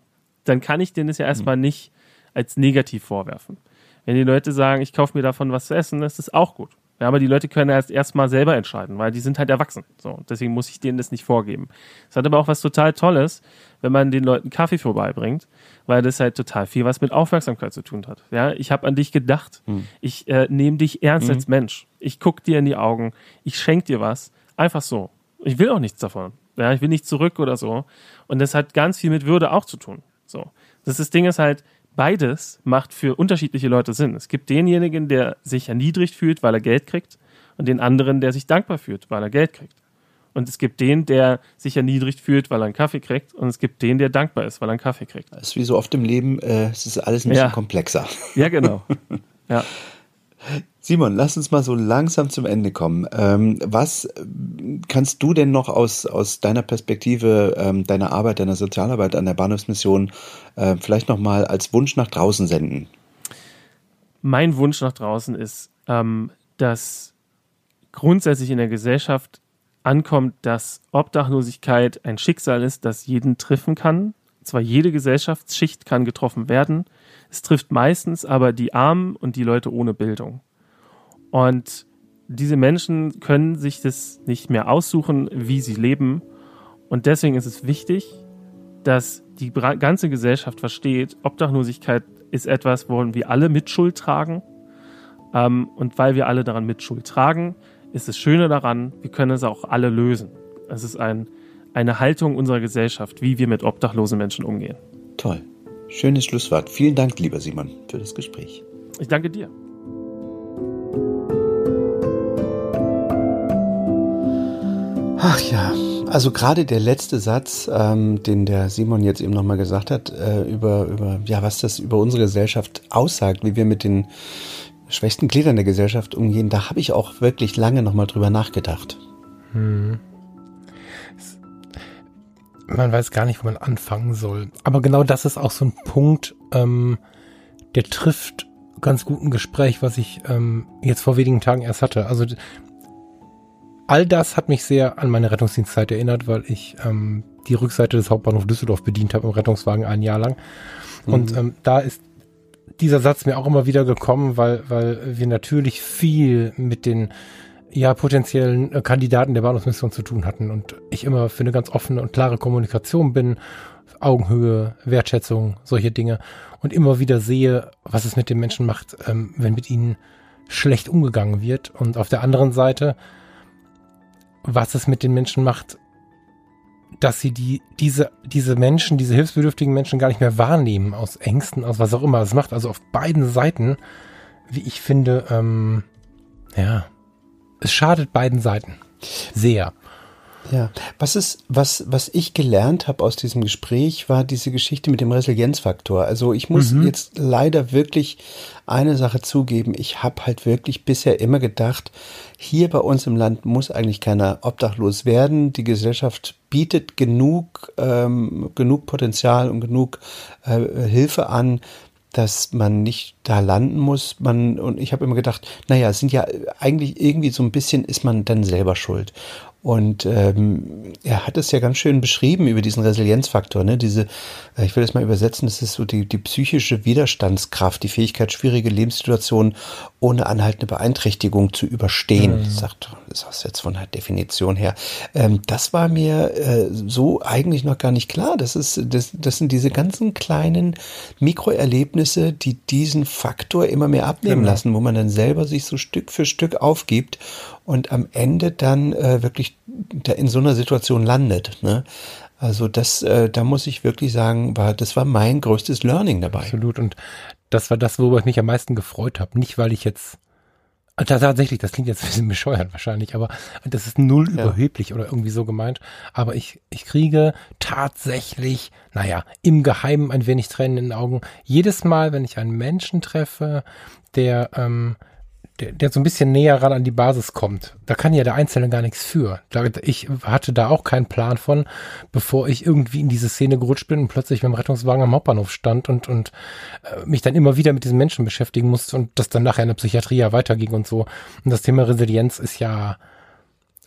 dann kann ich denen das ja erstmal mhm. nicht als negativ vorwerfen. Wenn die Leute sagen, ich kaufe mir davon was zu essen, ist das auch gut. Ja, aber die Leute können erst erstmal selber entscheiden, weil die sind halt erwachsen. So, deswegen muss ich denen das nicht vorgeben. Es hat aber auch was total Tolles, wenn man den Leuten Kaffee vorbeibringt, weil das halt total viel was mit Aufmerksamkeit zu tun hat. Ja, ich habe an dich gedacht. Mhm. Ich äh, nehme dich ernst mhm. als Mensch. Ich guck dir in die Augen. Ich schenk dir was. Einfach so. Ich will auch nichts davon. Ja, ich will nicht zurück oder so. Und das hat ganz viel mit Würde auch zu tun. So. Das, das Ding ist halt, beides macht für unterschiedliche Leute Sinn. Es gibt denjenigen, der sich erniedrigt fühlt, weil er Geld kriegt, und den anderen, der sich dankbar fühlt, weil er Geld kriegt. Und es gibt den, der sich erniedrigt fühlt, weil er einen Kaffee kriegt. Und es gibt den, der dankbar ist, weil er einen Kaffee kriegt. Das ist wie so oft im Leben, äh, es ist alles ein bisschen ja. komplexer. Ja, genau. ja. Simon, lass uns mal so langsam zum Ende kommen. Ähm, was kannst du denn noch aus, aus deiner Perspektive, ähm, deiner Arbeit, deiner Sozialarbeit an der Bahnhofsmission äh, vielleicht noch mal als Wunsch nach draußen senden? Mein Wunsch nach draußen ist, ähm, dass grundsätzlich in der Gesellschaft ankommt, dass Obdachlosigkeit ein Schicksal ist, das jeden treffen kann. Zwar jede Gesellschaftsschicht kann getroffen werden, es trifft meistens aber die Armen und die Leute ohne Bildung. Und diese Menschen können sich das nicht mehr aussuchen, wie sie leben. Und deswegen ist es wichtig, dass die ganze Gesellschaft versteht, Obdachlosigkeit ist etwas, worin wir alle Mitschuld tragen. Ähm, und weil wir alle daran Mitschuld tragen, ist das Schöne daran, wir können es auch alle lösen. Es ist ein, eine Haltung unserer Gesellschaft, wie wir mit obdachlosen Menschen umgehen. Toll. Schönes Schlusswort. Vielen Dank, lieber Simon, für das Gespräch. Ich danke dir. Ach ja, also gerade der letzte Satz, ähm, den der Simon jetzt eben nochmal gesagt hat, äh, über, über, ja, was das über unsere Gesellschaft aussagt, wie wir mit den schwächsten Gliedern der Gesellschaft umgehen, da habe ich auch wirklich lange nochmal drüber nachgedacht. Hm. Man weiß gar nicht, wo man anfangen soll. Aber genau das ist auch so ein Punkt, ähm, der trifft ganz gut ein Gespräch, was ich ähm, jetzt vor wenigen Tagen erst hatte. Also all das hat mich sehr an meine Rettungsdienstzeit erinnert, weil ich ähm, die Rückseite des Hauptbahnhofs Düsseldorf bedient habe im Rettungswagen ein Jahr lang. Mhm. Und ähm, da ist dieser Satz mir auch immer wieder gekommen, weil, weil wir natürlich viel mit den ja, potenziellen äh, Kandidaten der Bahnhofsmission zu tun hatten und ich immer für eine ganz offene und klare Kommunikation bin, Augenhöhe, Wertschätzung, solche Dinge und immer wieder sehe, was es mit den Menschen macht, ähm, wenn mit ihnen schlecht umgegangen wird und auf der anderen Seite, was es mit den Menschen macht, dass sie die, diese, diese Menschen, diese hilfsbedürftigen Menschen gar nicht mehr wahrnehmen, aus Ängsten, aus was auch immer. Es macht also auf beiden Seiten, wie ich finde, ähm, ja, es schadet beiden Seiten. Sehr. Ja, was ist, was, was ich gelernt habe aus diesem Gespräch, war diese Geschichte mit dem Resilienzfaktor. Also ich muss mhm. jetzt leider wirklich eine Sache zugeben. Ich habe halt wirklich bisher immer gedacht, hier bei uns im Land muss eigentlich keiner obdachlos werden. Die Gesellschaft bietet genug, ähm, genug Potenzial und genug äh, Hilfe an, dass man nicht da landen muss. Man, und ich habe immer gedacht, naja, es sind ja eigentlich irgendwie so ein bisschen ist man dann selber schuld. Und ähm, er hat es ja ganz schön beschrieben über diesen Resilienzfaktor, ne? Diese, äh, ich will das mal übersetzen, das ist so die, die psychische Widerstandskraft, die Fähigkeit, schwierige Lebenssituationen ohne anhaltende Beeinträchtigung zu überstehen. Mhm. Sagt, ist das jetzt von der Definition her. Ähm, das war mir äh, so eigentlich noch gar nicht klar. Das ist, das, das sind diese ganzen kleinen Mikroerlebnisse, die diesen Faktor immer mehr abnehmen genau. lassen, wo man dann selber sich so Stück für Stück aufgibt und am Ende dann äh, wirklich da in so einer Situation landet. Ne? Also das, äh, da muss ich wirklich sagen, war das war mein größtes Learning dabei. Absolut. Und das war das, worüber ich mich am meisten gefreut habe. Nicht, weil ich jetzt also tatsächlich, das klingt jetzt ein bisschen bescheuert wahrscheinlich, aber das ist null ja. überheblich oder irgendwie so gemeint. Aber ich, ich kriege tatsächlich, naja, im Geheimen ein wenig Tränen in den Augen. Jedes Mal, wenn ich einen Menschen treffe, der ähm, der, der so ein bisschen näher ran an die Basis kommt. Da kann ja der Einzelne gar nichts für. Ich hatte da auch keinen Plan von, bevor ich irgendwie in diese Szene gerutscht bin und plötzlich mit dem Rettungswagen am Hauptbahnhof stand und, und äh, mich dann immer wieder mit diesen Menschen beschäftigen musste und das dann nachher in der Psychiatrie ja weiterging und so. Und das Thema Resilienz ist ja,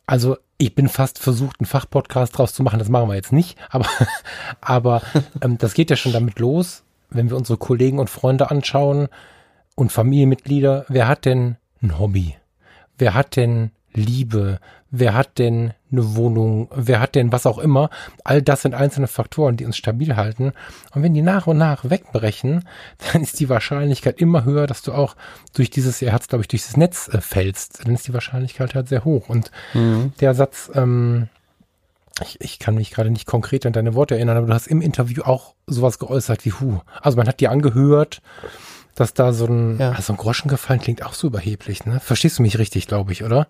also ich bin fast versucht, einen Fachpodcast draus zu machen. Das machen wir jetzt nicht, aber, aber ähm, das geht ja schon damit los, wenn wir unsere Kollegen und Freunde anschauen und Familienmitglieder. Wer hat denn ein Hobby? Wer hat denn Liebe? Wer hat denn eine Wohnung? Wer hat denn was auch immer? All das sind einzelne Faktoren, die uns stabil halten. Und wenn die nach und nach wegbrechen, dann ist die Wahrscheinlichkeit immer höher, dass du auch durch dieses, er hat es glaube ich, durch das Netz äh, fällst. Dann ist die Wahrscheinlichkeit halt sehr hoch. Und mhm. der Satz, ähm, ich, ich kann mich gerade nicht konkret an deine Worte erinnern, aber du hast im Interview auch sowas geäußert wie Hu. Also man hat dir angehört, dass da so ein, ja. also ein Groschen gefallen klingt auch so überheblich, ne? Verstehst du mich richtig, glaube ich, oder?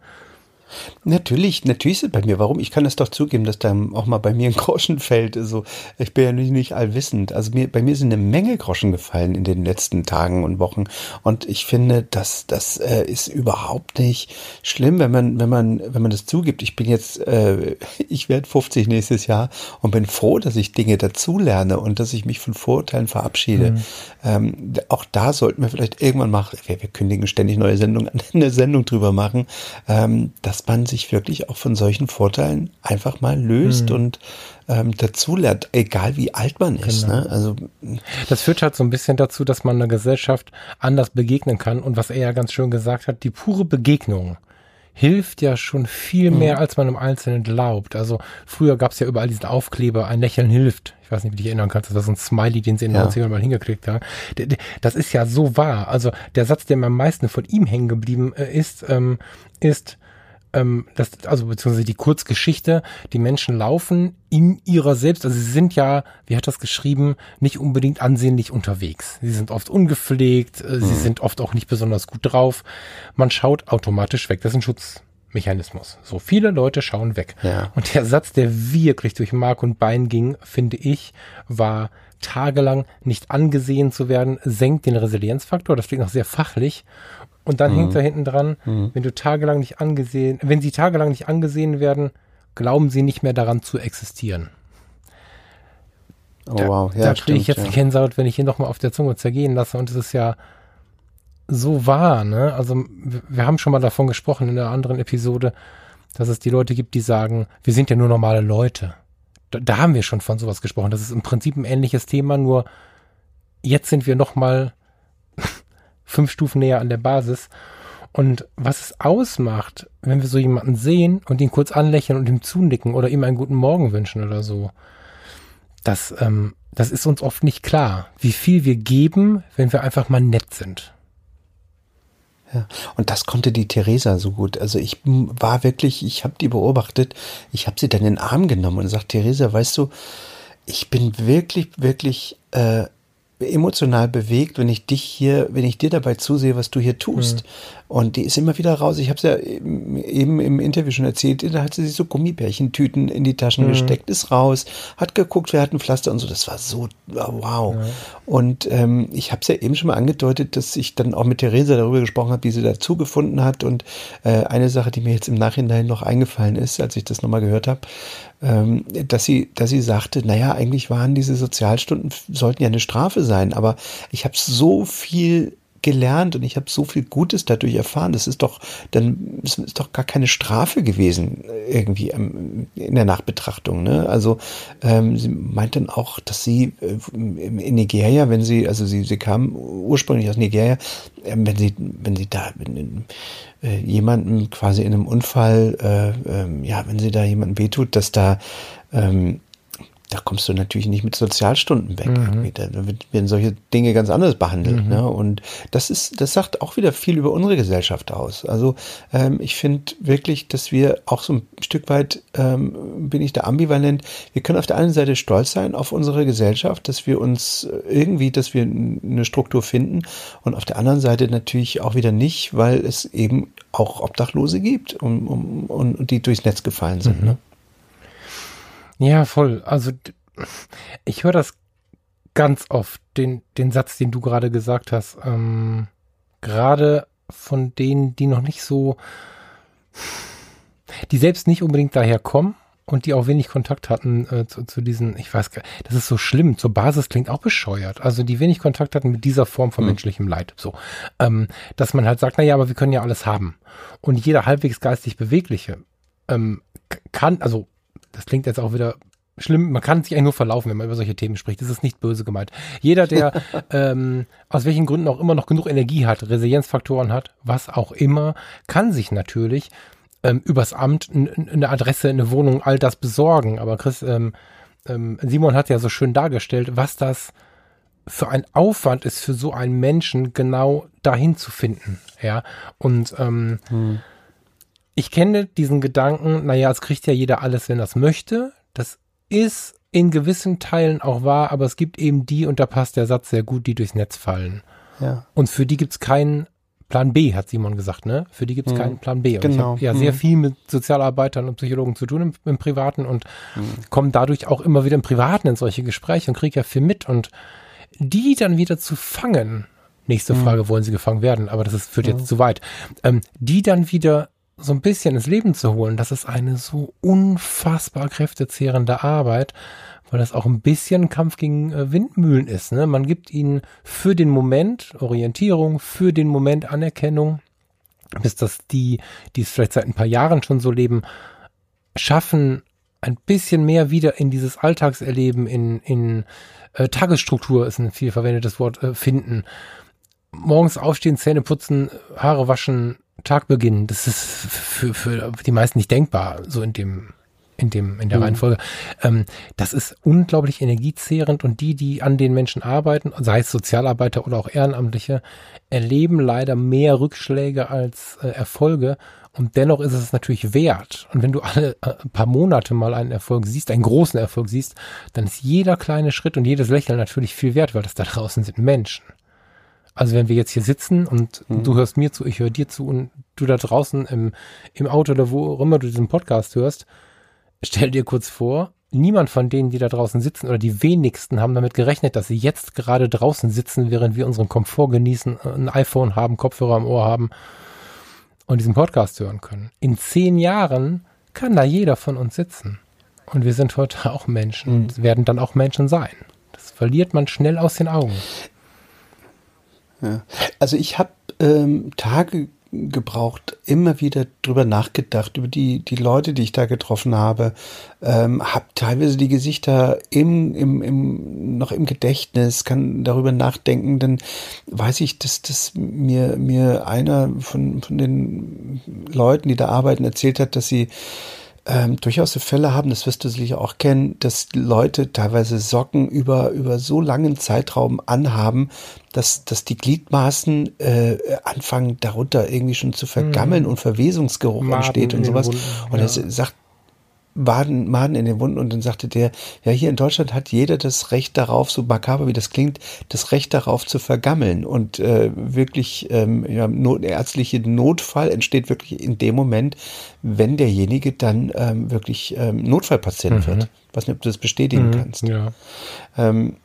Natürlich, natürlich ist es bei mir. Warum? Ich kann es doch zugeben, dass da auch mal bei mir ein Groschen fällt. Also ich bin ja nicht, nicht allwissend. Also mir, bei mir sind eine Menge Groschen gefallen in den letzten Tagen und Wochen. Und ich finde, dass das äh, ist überhaupt nicht schlimm, wenn man, wenn man, wenn man das zugibt. Ich bin jetzt, äh, ich werde 50 nächstes Jahr und bin froh, dass ich Dinge dazulerne und dass ich mich von Vorurteilen verabschiede. Mhm. Ähm, auch da sollten wir vielleicht irgendwann machen, wir, wir kündigen ständig neue Sendungen, eine Sendung drüber machen, ähm, dass dass man sich wirklich auch von solchen Vorteilen einfach mal löst mhm. und ähm, dazulernt, egal wie alt man ist. Genau. Ne? Also das führt halt so ein bisschen dazu, dass man einer Gesellschaft anders begegnen kann und was er ja ganz schön gesagt hat, die pure Begegnung hilft ja schon viel mehr, mhm. als man im Einzelnen glaubt. Also früher gab es ja überall diesen Aufkleber, ein Lächeln hilft. Ich weiß nicht, wie du dich erinnern kannst, das war so ein Smiley, den sie in den ja. 90ern mal hingekriegt haben. Das ist ja so wahr. Also der Satz, der mir am meisten von ihm hängen geblieben äh, ist, ähm, ist, ähm, das, also beziehungsweise die Kurzgeschichte, die Menschen laufen in ihrer selbst, also sie sind ja, wie hat das geschrieben, nicht unbedingt ansehnlich unterwegs. Sie sind oft ungepflegt, äh, mhm. sie sind oft auch nicht besonders gut drauf. Man schaut automatisch weg. Das ist ein Schutzmechanismus. So viele Leute schauen weg. Ja. Und der Satz, der wirklich durch Mark und Bein ging, finde ich, war tagelang nicht angesehen zu werden, senkt den Resilienzfaktor. Das klingt noch sehr fachlich und dann mhm. hängt da hinten dran, mhm. wenn du tagelang nicht angesehen, wenn sie tagelang nicht angesehen werden, glauben sie nicht mehr daran zu existieren. Oh, da, wow. Ja, da kriege ich jetzt ja. Gänsehaut, wenn ich hier nochmal auf der Zunge zergehen lasse. Und es ist ja so wahr, ne? Also, wir haben schon mal davon gesprochen in einer anderen Episode, dass es die Leute gibt, die sagen, wir sind ja nur normale Leute. Da, da haben wir schon von sowas gesprochen. Das ist im Prinzip ein ähnliches Thema, nur jetzt sind wir nochmal fünf Stufen näher an der Basis. Und was es ausmacht, wenn wir so jemanden sehen und ihn kurz anlächeln und ihm zunicken oder ihm einen guten Morgen wünschen oder so, das, ähm, das ist uns oft nicht klar, wie viel wir geben, wenn wir einfach mal nett sind. Ja, und das konnte die Theresa so gut. Also ich war wirklich, ich habe die beobachtet, ich habe sie dann in den Arm genommen und gesagt, Theresa, weißt du, ich bin wirklich, wirklich äh, emotional bewegt, wenn ich dich hier, wenn ich dir dabei zusehe, was du hier tust. Mhm. Und die ist immer wieder raus. Ich habe es ja eben im Interview schon erzählt, da hat sie sich so Gummibärchentüten in die Taschen mhm. gesteckt, ist raus, hat geguckt, wer hat ein Pflaster und so. Das war so wow. Ja. Und ähm, ich habe es ja eben schon mal angedeutet, dass ich dann auch mit Theresa darüber gesprochen habe, wie sie dazu gefunden hat. Und äh, eine Sache, die mir jetzt im Nachhinein noch eingefallen ist, als ich das nochmal gehört habe, dass sie, dass sie sagte, naja, eigentlich waren diese Sozialstunden, sollten ja eine Strafe sein, aber ich habe so viel gelernt und ich habe so viel Gutes dadurch erfahren. Das ist doch dann das ist doch gar keine Strafe gewesen irgendwie ähm, in der Nachbetrachtung. Ne? Also ähm, sie meint dann auch, dass sie äh, in Nigeria, wenn sie also sie sie kam ursprünglich aus Nigeria, äh, wenn sie wenn sie da wenn, äh, jemanden quasi in einem Unfall, äh, äh, ja, wenn sie da jemanden wehtut, dass da ähm, da kommst du natürlich nicht mit Sozialstunden weg. Mhm. Da werden solche Dinge ganz anders behandelt. Mhm. Ne? Und das ist, das sagt auch wieder viel über unsere Gesellschaft aus. Also ähm, ich finde wirklich, dass wir auch so ein Stück weit, ähm, bin ich da ambivalent, wir können auf der einen Seite stolz sein auf unsere Gesellschaft, dass wir uns irgendwie, dass wir eine Struktur finden und auf der anderen Seite natürlich auch wieder nicht, weil es eben auch Obdachlose gibt und, und, und die durchs Netz gefallen sind. Mhm. Ne? Ja, voll. Also ich höre das ganz oft, den, den Satz, den du gerade gesagt hast. Ähm, gerade von denen, die noch nicht so, die selbst nicht unbedingt daher kommen und die auch wenig Kontakt hatten äh, zu, zu diesen, ich weiß gar das ist so schlimm, zur Basis klingt auch bescheuert. Also die wenig Kontakt hatten mit dieser Form von mhm. menschlichem Leid. So, ähm, dass man halt sagt, na ja, aber wir können ja alles haben. Und jeder halbwegs geistig Bewegliche ähm, kann, also das klingt jetzt auch wieder schlimm, man kann sich eigentlich nur verlaufen, wenn man über solche Themen spricht. Das ist nicht böse gemeint. Jeder, der ähm, aus welchen Gründen auch immer noch genug Energie hat, Resilienzfaktoren hat, was auch immer, kann sich natürlich ähm, übers Amt eine Adresse, eine Wohnung, all das besorgen. Aber Chris, ähm, ähm, Simon hat ja so schön dargestellt, was das für ein Aufwand ist für so einen Menschen, genau dahin zu finden. Ja, und ähm, hm ich kenne diesen Gedanken, naja, es kriegt ja jeder alles, wenn er es möchte. Das ist in gewissen Teilen auch wahr, aber es gibt eben die, und da passt der Satz sehr gut, die durchs Netz fallen. Ja. Und für die gibt es keinen Plan B, hat Simon gesagt, ne? Für die gibt es mhm. keinen Plan B. Und genau. ich habe ja mhm. sehr viel mit Sozialarbeitern und Psychologen zu tun im, im Privaten und mhm. komme dadurch auch immer wieder im Privaten in solche Gespräche und kriege ja viel mit. Und die dann wieder zu fangen, nächste mhm. Frage, wollen sie gefangen werden, aber das ist, führt jetzt zu weit, ähm, die dann wieder so ein bisschen ins Leben zu holen, das ist eine so unfassbar kräftezehrende Arbeit weil das auch ein bisschen Kampf gegen äh, Windmühlen ist. Ne? Man gibt ihnen für den Moment Orientierung, für den Moment Anerkennung, bis das die, die es vielleicht seit ein paar Jahren schon so leben, schaffen, ein bisschen mehr wieder in dieses Alltagserleben, in, in äh, Tagesstruktur ist ein viel verwendetes Wort, äh, finden. Morgens aufstehen, Zähne putzen, Haare waschen, Tag beginnen. Das ist für, für die meisten nicht denkbar, so in dem in dem in der mhm. Reihenfolge. Ähm, das ist unglaublich energiezehrend und die, die an den Menschen arbeiten, sei es Sozialarbeiter oder auch Ehrenamtliche, erleben leider mehr Rückschläge als äh, Erfolge. Und dennoch ist es natürlich wert. Und wenn du alle äh, paar Monate mal einen Erfolg siehst, einen großen Erfolg siehst, dann ist jeder kleine Schritt und jedes Lächeln natürlich viel wert, weil das da draußen sind Menschen. Also wenn wir jetzt hier sitzen und mhm. du hörst mir zu, ich höre dir zu und du da draußen im, im Auto oder wo auch immer du diesen Podcast hörst, stell dir kurz vor, niemand von denen, die da draußen sitzen, oder die wenigsten haben damit gerechnet, dass sie jetzt gerade draußen sitzen, während wir unseren Komfort genießen, ein iPhone haben, Kopfhörer am Ohr haben und diesen Podcast hören können. In zehn Jahren kann da jeder von uns sitzen. Und wir sind heute auch Menschen, mhm. werden dann auch Menschen sein. Das verliert man schnell aus den Augen. Also ich habe ähm, Tage gebraucht, immer wieder drüber nachgedacht, über die, die Leute, die ich da getroffen habe, ähm, habe teilweise die Gesichter im, im, im, noch im Gedächtnis, kann darüber nachdenken, dann weiß ich, dass, dass mir, mir einer von, von den Leuten, die da arbeiten, erzählt hat, dass sie ähm, durchaus so Fälle haben, das wirst du sicher auch kennen, dass Leute teilweise Socken über, über so langen Zeitraum anhaben, dass, dass die Gliedmaßen äh, anfangen darunter irgendwie schon zu vergammeln mhm. und Verwesungsgeruch Maden entsteht und sowas. Wunden, und er sagt, Maden, Maden in den Wunden und dann sagte der, ja, hier in Deutschland hat jeder das Recht darauf, so makaber wie das klingt, das Recht darauf zu vergammeln und äh, wirklich ähm, ja, not, ärztliche Notfall entsteht wirklich in dem Moment, wenn derjenige dann ähm, wirklich ähm, Notfallpatient mhm. wird. Was nicht, ob du das bestätigen mhm, kannst. Ja. Ähm,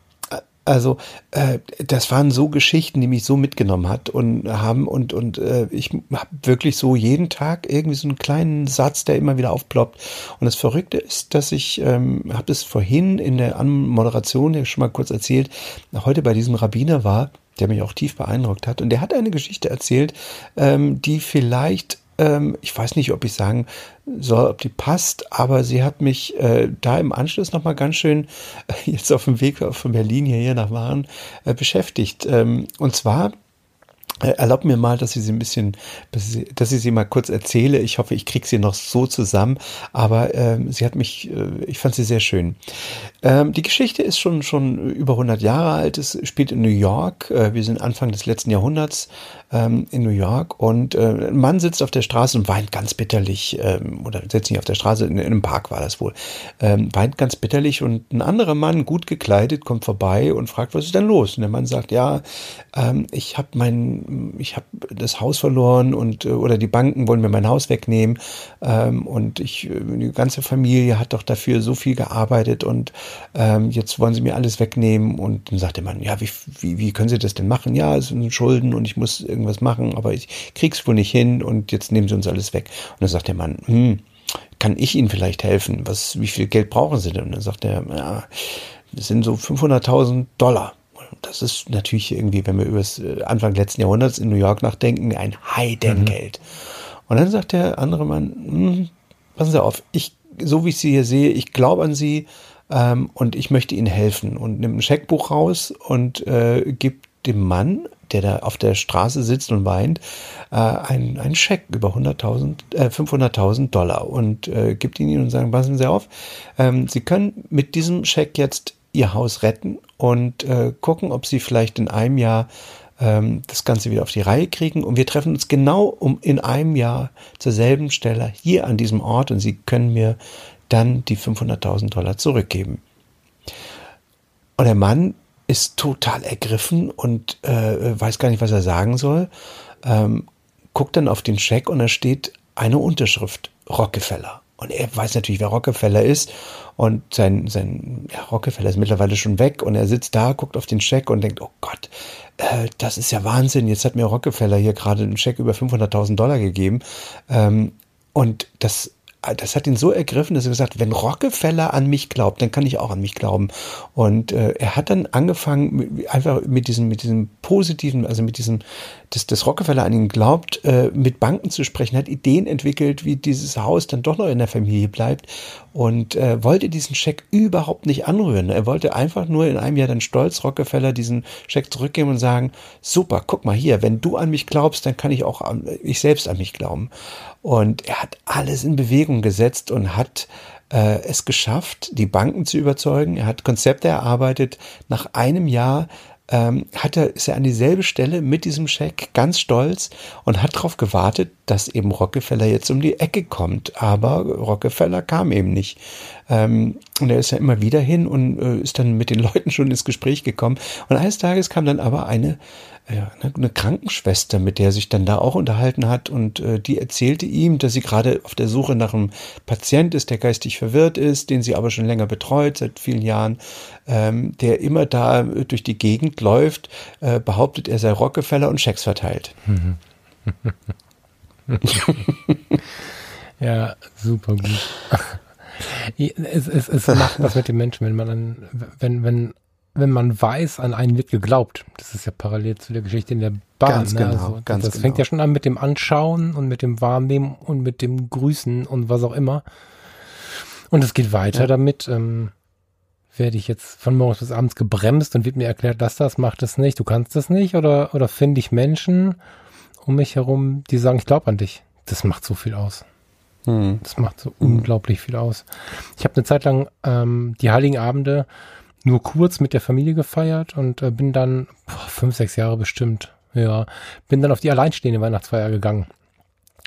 also äh, das waren so Geschichten, die mich so mitgenommen hat und haben und und äh, ich habe wirklich so jeden Tag irgendwie so einen kleinen Satz, der immer wieder aufploppt. Und das Verrückte ist, dass ich ähm, habe das vorhin in der Anmoderation ja schon mal kurz erzählt, heute bei diesem Rabbiner war, der mich auch tief beeindruckt hat und der hat eine Geschichte erzählt, ähm, die vielleicht ähm, ich weiß nicht, ob ich sagen soll, ob die passt, aber sie hat mich äh, da im Anschluss nochmal ganz schön äh, jetzt auf dem Weg von Berlin hierher nach Waren äh, beschäftigt. Ähm, und zwar äh, Erlaubt mir mal, dass ich sie ein bisschen, dass ich sie mal kurz erzähle. Ich hoffe, ich kriege sie noch so zusammen, aber ähm, sie hat mich, äh, ich fand sie sehr schön. Ähm, die Geschichte ist schon schon über 100 Jahre alt. Es spielt in New York. Äh, wir sind Anfang des letzten Jahrhunderts ähm, in New York und äh, ein Mann sitzt auf der Straße und weint ganz bitterlich ähm, oder sitzt nicht auf der Straße, in, in einem Park war das wohl, ähm, weint ganz bitterlich und ein anderer Mann, gut gekleidet, kommt vorbei und fragt, was ist denn los? Und der Mann sagt, ja, ähm, ich habe mein, ich habe das Haus verloren und äh, oder die Banken wollen mir mein Haus wegnehmen ähm, und ich, äh, die ganze Familie hat doch dafür so viel gearbeitet und ähm, jetzt wollen sie mir alles wegnehmen und dann sagt der Mann, ja, wie, wie, wie können sie das denn machen? Ja, es sind Schulden und ich muss irgendwas machen, aber ich krieg's wohl nicht hin und jetzt nehmen sie uns alles weg. Und dann sagt der Mann, hm, kann ich Ihnen vielleicht helfen? Was, wie viel Geld brauchen Sie denn? Und dann sagt er, ja, das sind so 500.000 Dollar. Das ist natürlich irgendwie, wenn wir über das äh, Anfang letzten Jahrhunderts in New York nachdenken, ein Heidengeld. Mhm. Und dann sagt der andere Mann, hm, passen Sie auf, ich, so wie ich Sie hier sehe, ich glaube an Sie ähm, und ich möchte Ihnen helfen. Und nimmt ein Scheckbuch raus und äh, gibt dem Mann der da auf der Straße sitzt und weint, äh, einen, einen Scheck über 100.000, äh, 500.000 Dollar und äh, gibt ihn ihnen und sagen, passen Sie auf, ähm, Sie können mit diesem Scheck jetzt Ihr Haus retten und äh, gucken, ob Sie vielleicht in einem Jahr ähm, das Ganze wieder auf die Reihe kriegen. Und wir treffen uns genau um in einem Jahr zur selben Stelle hier an diesem Ort und Sie können mir dann die 500.000 Dollar zurückgeben. Und der Mann ist total ergriffen und äh, weiß gar nicht, was er sagen soll. ähm, guckt dann auf den Scheck und da steht eine Unterschrift, Rockefeller. Und er weiß natürlich, wer Rockefeller ist. Und sein, sein ja, Rockefeller ist mittlerweile schon weg. Und er sitzt da, guckt auf den Scheck und denkt, oh Gott, äh, das ist ja Wahnsinn. Jetzt hat mir Rockefeller hier gerade einen Scheck über 500.000 Dollar gegeben. Ähm, und das das hat ihn so ergriffen, dass er gesagt, wenn Rockefeller an mich glaubt, dann kann ich auch an mich glauben. Und äh, er hat dann angefangen, einfach mit diesem, mit diesem positiven, also mit diesem, dass, dass Rockefeller an ihn glaubt, äh, mit Banken zu sprechen, hat Ideen entwickelt, wie dieses Haus dann doch noch in der Familie bleibt und äh, wollte diesen Scheck überhaupt nicht anrühren. Er wollte einfach nur in einem Jahr dann stolz Rockefeller diesen Scheck zurückgeben und sagen, super, guck mal hier, wenn du an mich glaubst, dann kann ich auch an, ich selbst an mich glauben. Und er hat alles in Bewegung gesetzt und hat äh, es geschafft, die Banken zu überzeugen. Er hat Konzepte erarbeitet. Nach einem Jahr ähm, hat er, ist er an dieselbe Stelle mit diesem Scheck ganz stolz und hat darauf gewartet, dass eben Rockefeller jetzt um die Ecke kommt. Aber Rockefeller kam eben nicht. Ähm, und er ist ja immer wieder hin und äh, ist dann mit den Leuten schon ins Gespräch gekommen. Und eines Tages kam dann aber eine eine Krankenschwester, mit der er sich dann da auch unterhalten hat und äh, die erzählte ihm, dass sie gerade auf der Suche nach einem Patient ist, der geistig verwirrt ist, den sie aber schon länger betreut, seit vielen Jahren, ähm, der immer da durch die Gegend läuft, äh, behauptet, er sei Rockefeller und Schecks verteilt. ja, super gut. es, es, es macht was mit den Menschen, wenn man dann, wenn, wenn wenn man weiß, an einen wird geglaubt. Das ist ja parallel zu der Geschichte in der Bahn. Ganz ne? genau, also, ganz das genau. fängt ja schon an mit dem Anschauen und mit dem Wahrnehmen und mit dem Grüßen und was auch immer. Und es geht weiter ja. damit. Ähm, werde ich jetzt von morgens bis abends gebremst und wird mir erklärt, dass das macht es nicht, du kannst das nicht oder oder finde ich Menschen um mich herum, die sagen, ich glaube an dich. Das macht so viel aus. Hm. Das macht so hm. unglaublich viel aus. Ich habe eine Zeit lang ähm, die Heiligen Abende nur kurz mit der Familie gefeiert und äh, bin dann boah, fünf, sechs Jahre bestimmt, ja, bin dann auf die alleinstehende Weihnachtsfeier gegangen.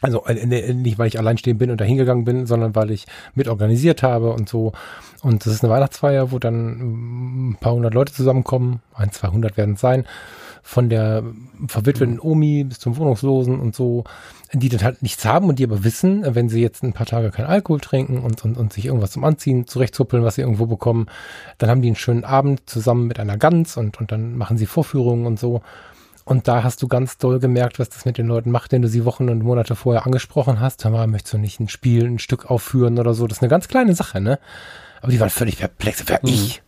Also äh, nicht, weil ich alleinstehend bin und da hingegangen bin, sondern weil ich mit organisiert habe und so. Und das ist eine Weihnachtsfeier, wo dann mm, ein paar hundert Leute zusammenkommen. Ein, 200 werden es sein. Von der verwitweten Omi bis zum Wohnungslosen und so die dann halt nichts haben und die aber wissen, wenn sie jetzt ein paar Tage keinen Alkohol trinken und, und, und sich irgendwas zum Anziehen zurechtzuppeln, was sie irgendwo bekommen, dann haben die einen schönen Abend zusammen mit einer Gans und, und dann machen sie Vorführungen und so. Und da hast du ganz doll gemerkt, was das mit den Leuten macht, wenn du sie Wochen und Monate vorher angesprochen hast. Hör mal, möchtest du nicht ein Spiel, ein Stück aufführen oder so? Das ist eine ganz kleine Sache, ne? Aber die waren völlig perplex. Wer mhm. ich?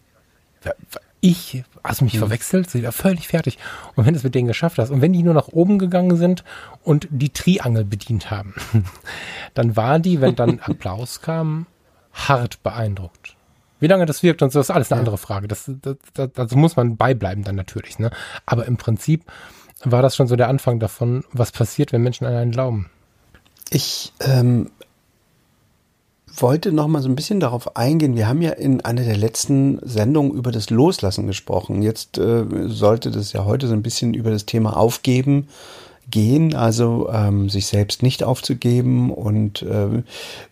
Wer, ich, hast du mich mhm. verwechselt? Sie war völlig fertig. Und wenn du es mit denen geschafft hast und wenn die nur nach oben gegangen sind und die Triangel bedient haben, dann waren die, wenn dann Applaus kam, hart beeindruckt. Wie lange das wirkt und so, ist alles eine andere Frage. Das, das, das, das muss man beibleiben dann natürlich. Ne? Aber im Prinzip war das schon so der Anfang davon, was passiert, wenn Menschen an einen glauben. Ich ähm, wollte noch mal so ein bisschen darauf eingehen. Wir haben ja in einer der letzten Sendungen über das Loslassen gesprochen. Jetzt äh, sollte das ja heute so ein bisschen über das Thema Aufgeben gehen, also ähm, sich selbst nicht aufzugeben. Und äh,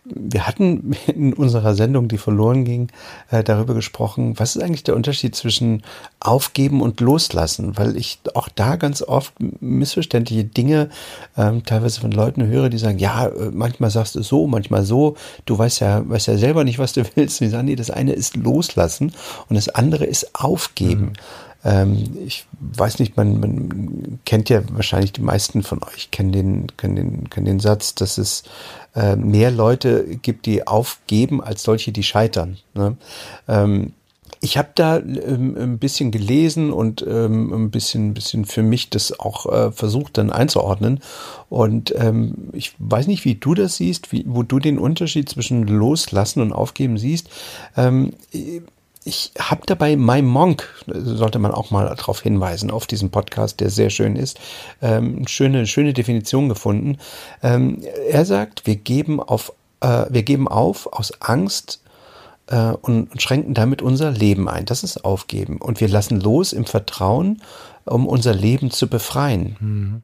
wir hatten in unserer Sendung, die verloren ging, äh, darüber gesprochen, was ist eigentlich der Unterschied zwischen Aufgeben und Loslassen? Weil ich auch da ganz oft missverständliche Dinge ähm, teilweise von Leuten höre, die sagen, ja, äh, manchmal sagst du so, manchmal so, du weißt ja, weißt ja selber nicht, was du willst. Und die sagen, nee, das eine ist Loslassen und das andere ist Aufgeben. Mhm. Ähm, ich weiß nicht, man, man kennt ja wahrscheinlich die meisten von euch kennen den, kennen den, kennen den Satz, dass es äh, mehr Leute gibt, die aufgeben, als solche, die scheitern. Ne? Ähm, ich habe da ähm, ein bisschen gelesen und ähm, ein bisschen, bisschen für mich das auch äh, versucht dann einzuordnen. Und ähm, ich weiß nicht, wie du das siehst, wie, wo du den Unterschied zwischen Loslassen und Aufgeben siehst. Ich habe dabei My Monk, sollte man auch mal darauf hinweisen, auf diesen Podcast, der sehr schön ist, ähm, schöne, schöne Definition gefunden. Ähm, er sagt, wir geben auf, äh, wir geben auf aus Angst äh, und, und schränken damit unser Leben ein. Das ist Aufgeben. Und wir lassen los im Vertrauen, um unser Leben zu befreien. Mhm.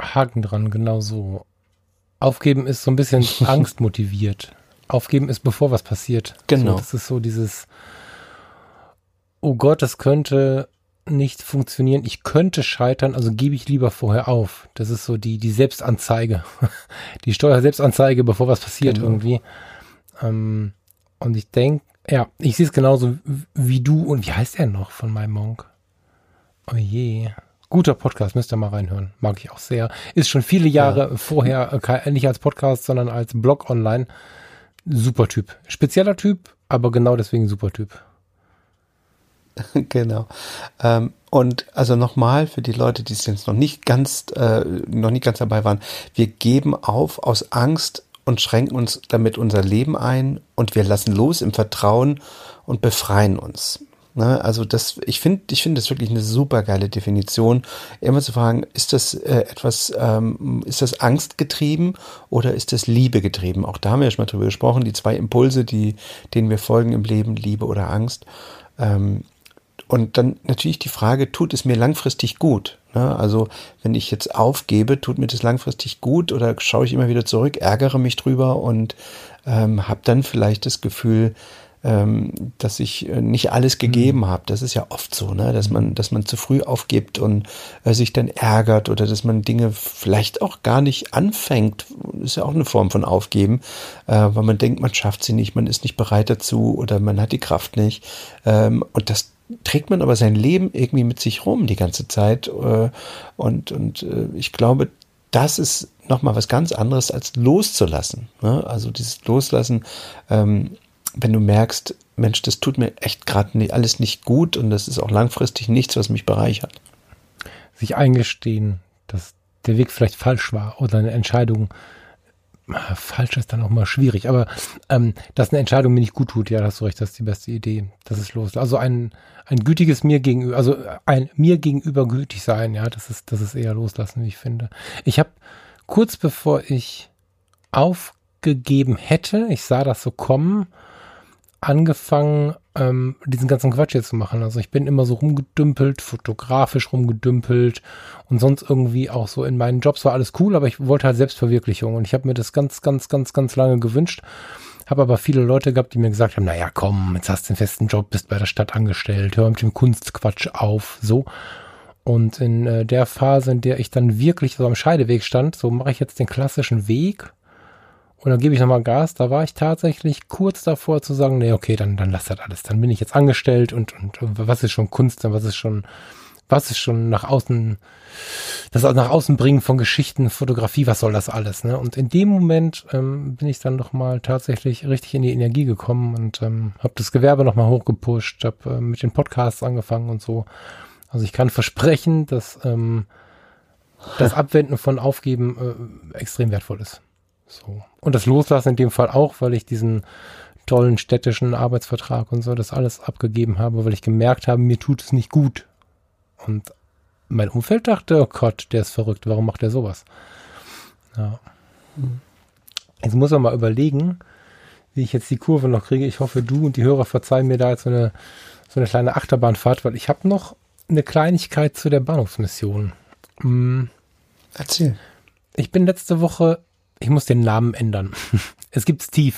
Haken dran, genau so. Aufgeben ist so ein bisschen angstmotiviert. Aufgeben ist, bevor was passiert. Genau. So, das ist so dieses, oh Gott, das könnte nicht funktionieren, ich könnte scheitern, also gebe ich lieber vorher auf. Das ist so die, die Selbstanzeige. die Steuerselbstanzeige, bevor was passiert genau. irgendwie. Ähm, und ich denke, ja, ich sehe es genauso wie du und wie heißt er noch von meinem Monk? Oh je. Guter Podcast, müsst ihr mal reinhören. Mag ich auch sehr. Ist schon viele Jahre ja. vorher, äh, nicht als Podcast, sondern als Blog online. Super Typ. Spezieller Typ, aber genau deswegen super Typ. genau. Ähm, und also nochmal für die Leute, die es jetzt noch nicht ganz, äh, noch nicht ganz dabei waren, wir geben auf aus Angst und schränken uns damit unser Leben ein und wir lassen los im Vertrauen und befreien uns. Ne? Also das, ich finde, ich finde das wirklich eine super geile Definition, immer zu fragen, ist das äh, etwas, ähm, ist das angstgetrieben oder ist das Liebe getrieben? Auch da haben wir schon mal drüber gesprochen, die zwei Impulse, die, denen wir folgen im Leben, Liebe oder Angst. Ähm, und dann natürlich die Frage, tut es mir langfristig gut? Ne? Also wenn ich jetzt aufgebe, tut mir das langfristig gut oder schaue ich immer wieder zurück, ärgere mich drüber und ähm, habe dann vielleicht das Gefühl, dass ich äh, nicht alles gegeben mhm. habe. Das ist ja oft so, ne? dass man, dass man zu früh aufgibt und äh, sich dann ärgert oder dass man Dinge vielleicht auch gar nicht anfängt. ist ja auch eine Form von Aufgeben, äh, weil man denkt, man schafft sie nicht, man ist nicht bereit dazu oder man hat die Kraft nicht. Ähm, und das trägt man aber sein Leben irgendwie mit sich rum die ganze Zeit. Äh, und, und äh, ich glaube, das ist nochmal was ganz anderes als loszulassen. Ne? Also dieses Loslassen, ähm, wenn du merkst, Mensch, das tut mir echt gerade alles nicht gut und das ist auch langfristig nichts, was mich bereichert. Sich eingestehen, dass der Weg vielleicht falsch war oder eine Entscheidung falsch ist dann auch mal schwierig, aber ähm, dass eine Entscheidung mir nicht gut tut, ja, hast du recht, das ist die beste Idee. Das ist los. Also ein, ein gütiges mir gegenüber, also ein mir gegenüber gütig sein, ja, das ist, das ist eher loslassen, wie ich finde. Ich habe kurz bevor ich aufgegeben hätte, ich sah das so kommen, angefangen, ähm, diesen ganzen Quatsch jetzt zu machen. Also ich bin immer so rumgedümpelt, fotografisch rumgedümpelt und sonst irgendwie auch so in meinen Jobs war alles cool, aber ich wollte halt Selbstverwirklichung und ich habe mir das ganz, ganz, ganz, ganz lange gewünscht. Habe aber viele Leute gehabt, die mir gesagt haben, naja, komm, jetzt hast du einen festen Job, bist bei der Stadt angestellt, hör mit dem Kunstquatsch auf, so. Und in äh, der Phase, in der ich dann wirklich so am Scheideweg stand, so mache ich jetzt den klassischen Weg, und dann gebe ich nochmal Gas. Da war ich tatsächlich kurz davor zu sagen, nee, okay, dann, dann lass das alles. Dann bin ich jetzt angestellt und, und was ist schon Kunst, was ist schon, was ist schon nach außen, das nach außen bringen von Geschichten, Fotografie, was soll das alles, ne? Und in dem Moment ähm, bin ich dann nochmal tatsächlich richtig in die Energie gekommen und ähm, habe das Gewerbe nochmal hochgepusht, habe äh, mit den Podcasts angefangen und so. Also ich kann versprechen, dass ähm, das Abwenden von Aufgeben äh, extrem wertvoll ist. So. Und das Loslassen in dem Fall auch, weil ich diesen tollen städtischen Arbeitsvertrag und so das alles abgegeben habe, weil ich gemerkt habe, mir tut es nicht gut. Und mein Umfeld dachte, oh Gott, der ist verrückt, warum macht er sowas? Ja. Jetzt muss man mal überlegen, wie ich jetzt die Kurve noch kriege. Ich hoffe, du und die Hörer verzeihen mir da jetzt so eine, so eine kleine Achterbahnfahrt, weil ich habe noch eine Kleinigkeit zu der Bahnhofsmission. Hm. Erzähl. Ich bin letzte Woche ich muss den Namen ändern. es gibt Steve.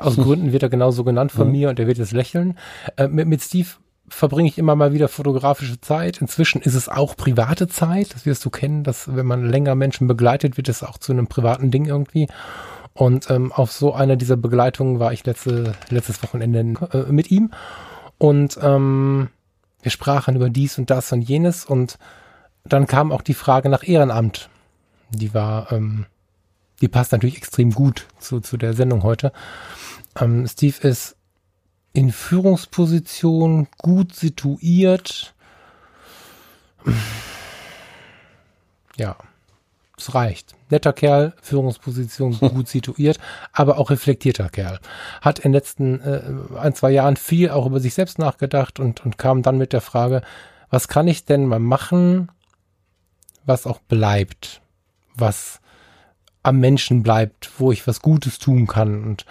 Aus Gründen wird er genauso genannt von mhm. mir und er wird jetzt lächeln. Äh, mit, mit Steve verbringe ich immer mal wieder fotografische Zeit. Inzwischen ist es auch private Zeit. Das wirst du kennen, dass wenn man länger Menschen begleitet, wird es auch zu einem privaten Ding irgendwie. Und ähm, auf so einer dieser Begleitungen war ich letzte, letztes Wochenende äh, mit ihm. Und ähm, wir sprachen über dies und das und jenes. Und dann kam auch die Frage nach Ehrenamt. Die war ähm, die passt natürlich extrem gut zu, zu der Sendung heute. Ähm, Steve ist in Führungsposition, gut situiert. Ja, es reicht. Netter Kerl, Führungsposition, gut situiert, aber auch reflektierter Kerl. Hat in den letzten äh, ein, zwei Jahren viel auch über sich selbst nachgedacht und, und kam dann mit der Frage, was kann ich denn mal machen, was auch bleibt, was am Menschen bleibt, wo ich was Gutes tun kann. Und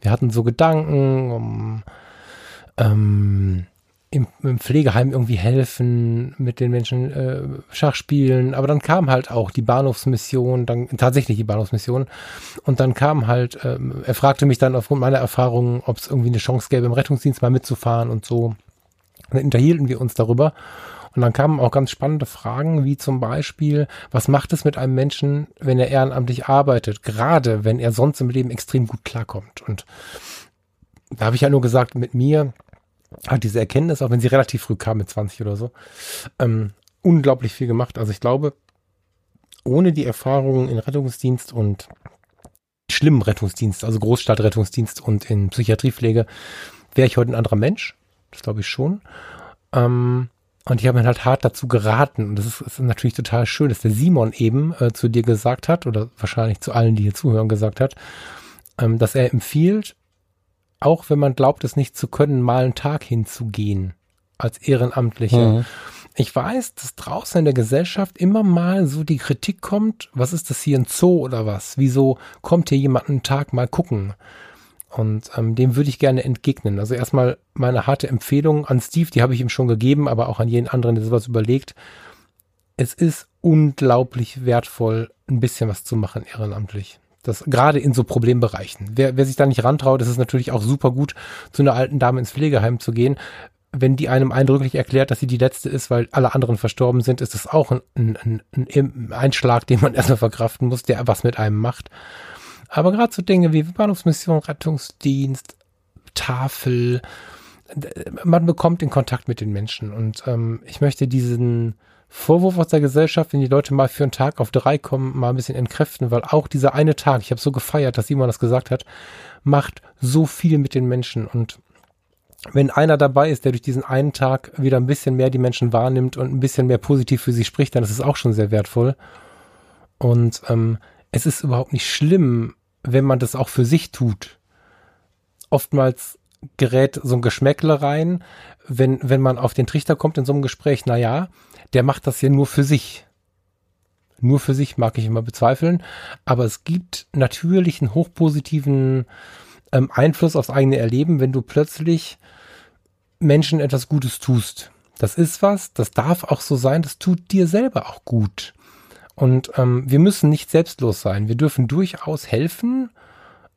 wir hatten so Gedanken, um ähm, im, im Pflegeheim irgendwie helfen, mit den Menschen äh, Schach spielen. Aber dann kam halt auch die Bahnhofsmission, dann tatsächlich die Bahnhofsmission. Und dann kam halt, ähm, er fragte mich dann aufgrund meiner Erfahrungen, ob es irgendwie eine Chance gäbe, im Rettungsdienst mal mitzufahren und so. dann unterhielten wir uns darüber. Und dann kamen auch ganz spannende Fragen, wie zum Beispiel, was macht es mit einem Menschen, wenn er ehrenamtlich arbeitet, gerade wenn er sonst im Leben extrem gut klarkommt. Und da habe ich ja nur gesagt, mit mir hat diese Erkenntnis, auch wenn sie relativ früh kam, mit 20 oder so, ähm, unglaublich viel gemacht. Also ich glaube, ohne die Erfahrungen in Rettungsdienst und schlimmen Rettungsdienst, also Großstadtrettungsdienst und in Psychiatriepflege, wäre ich heute ein anderer Mensch. Das glaube ich schon. Ähm, und ich habe mir halt hart dazu geraten. Und das ist, ist natürlich total schön, dass der Simon eben äh, zu dir gesagt hat, oder wahrscheinlich zu allen, die hier zuhören, gesagt hat, ähm, dass er empfiehlt, auch wenn man glaubt, es nicht zu können, mal einen Tag hinzugehen als Ehrenamtliche. Mhm. Ich weiß, dass draußen in der Gesellschaft immer mal so die Kritik kommt, was ist das hier ein Zoo oder was? Wieso kommt hier jemand einen Tag mal gucken? Und ähm, dem würde ich gerne entgegnen. Also erstmal meine harte Empfehlung an Steve, die habe ich ihm schon gegeben, aber auch an jeden anderen, der sowas überlegt. Es ist unglaublich wertvoll, ein bisschen was zu machen ehrenamtlich. Das gerade in so Problembereichen. Wer, wer sich da nicht rantraut, ist es natürlich auch super gut, zu einer alten Dame ins Pflegeheim zu gehen. Wenn die einem eindrücklich erklärt, dass sie die letzte ist, weil alle anderen verstorben sind, ist das auch ein, ein, ein Einschlag, den man erstmal verkraften muss, der was mit einem macht. Aber gerade so Dinge wie Bahnhofsmission, Rettungsdienst, Tafel, man bekommt in Kontakt mit den Menschen. Und ähm, ich möchte diesen Vorwurf aus der Gesellschaft, wenn die Leute mal für einen Tag auf drei kommen, mal ein bisschen entkräften, weil auch dieser eine Tag, ich habe so gefeiert, dass Simon das gesagt hat, macht so viel mit den Menschen. Und wenn einer dabei ist, der durch diesen einen Tag wieder ein bisschen mehr die Menschen wahrnimmt und ein bisschen mehr positiv für sie spricht, dann ist es auch schon sehr wertvoll. Und ähm, es ist überhaupt nicht schlimm, wenn man das auch für sich tut. Oftmals gerät so ein Geschmäckle rein, wenn, wenn man auf den Trichter kommt in so einem Gespräch, na ja, der macht das ja nur für sich. Nur für sich mag ich immer bezweifeln, aber es gibt natürlich einen hochpositiven ähm, Einfluss aufs eigene Erleben, wenn du plötzlich Menschen etwas Gutes tust. Das ist was, das darf auch so sein, das tut dir selber auch gut. Und ähm, wir müssen nicht selbstlos sein. Wir dürfen durchaus helfen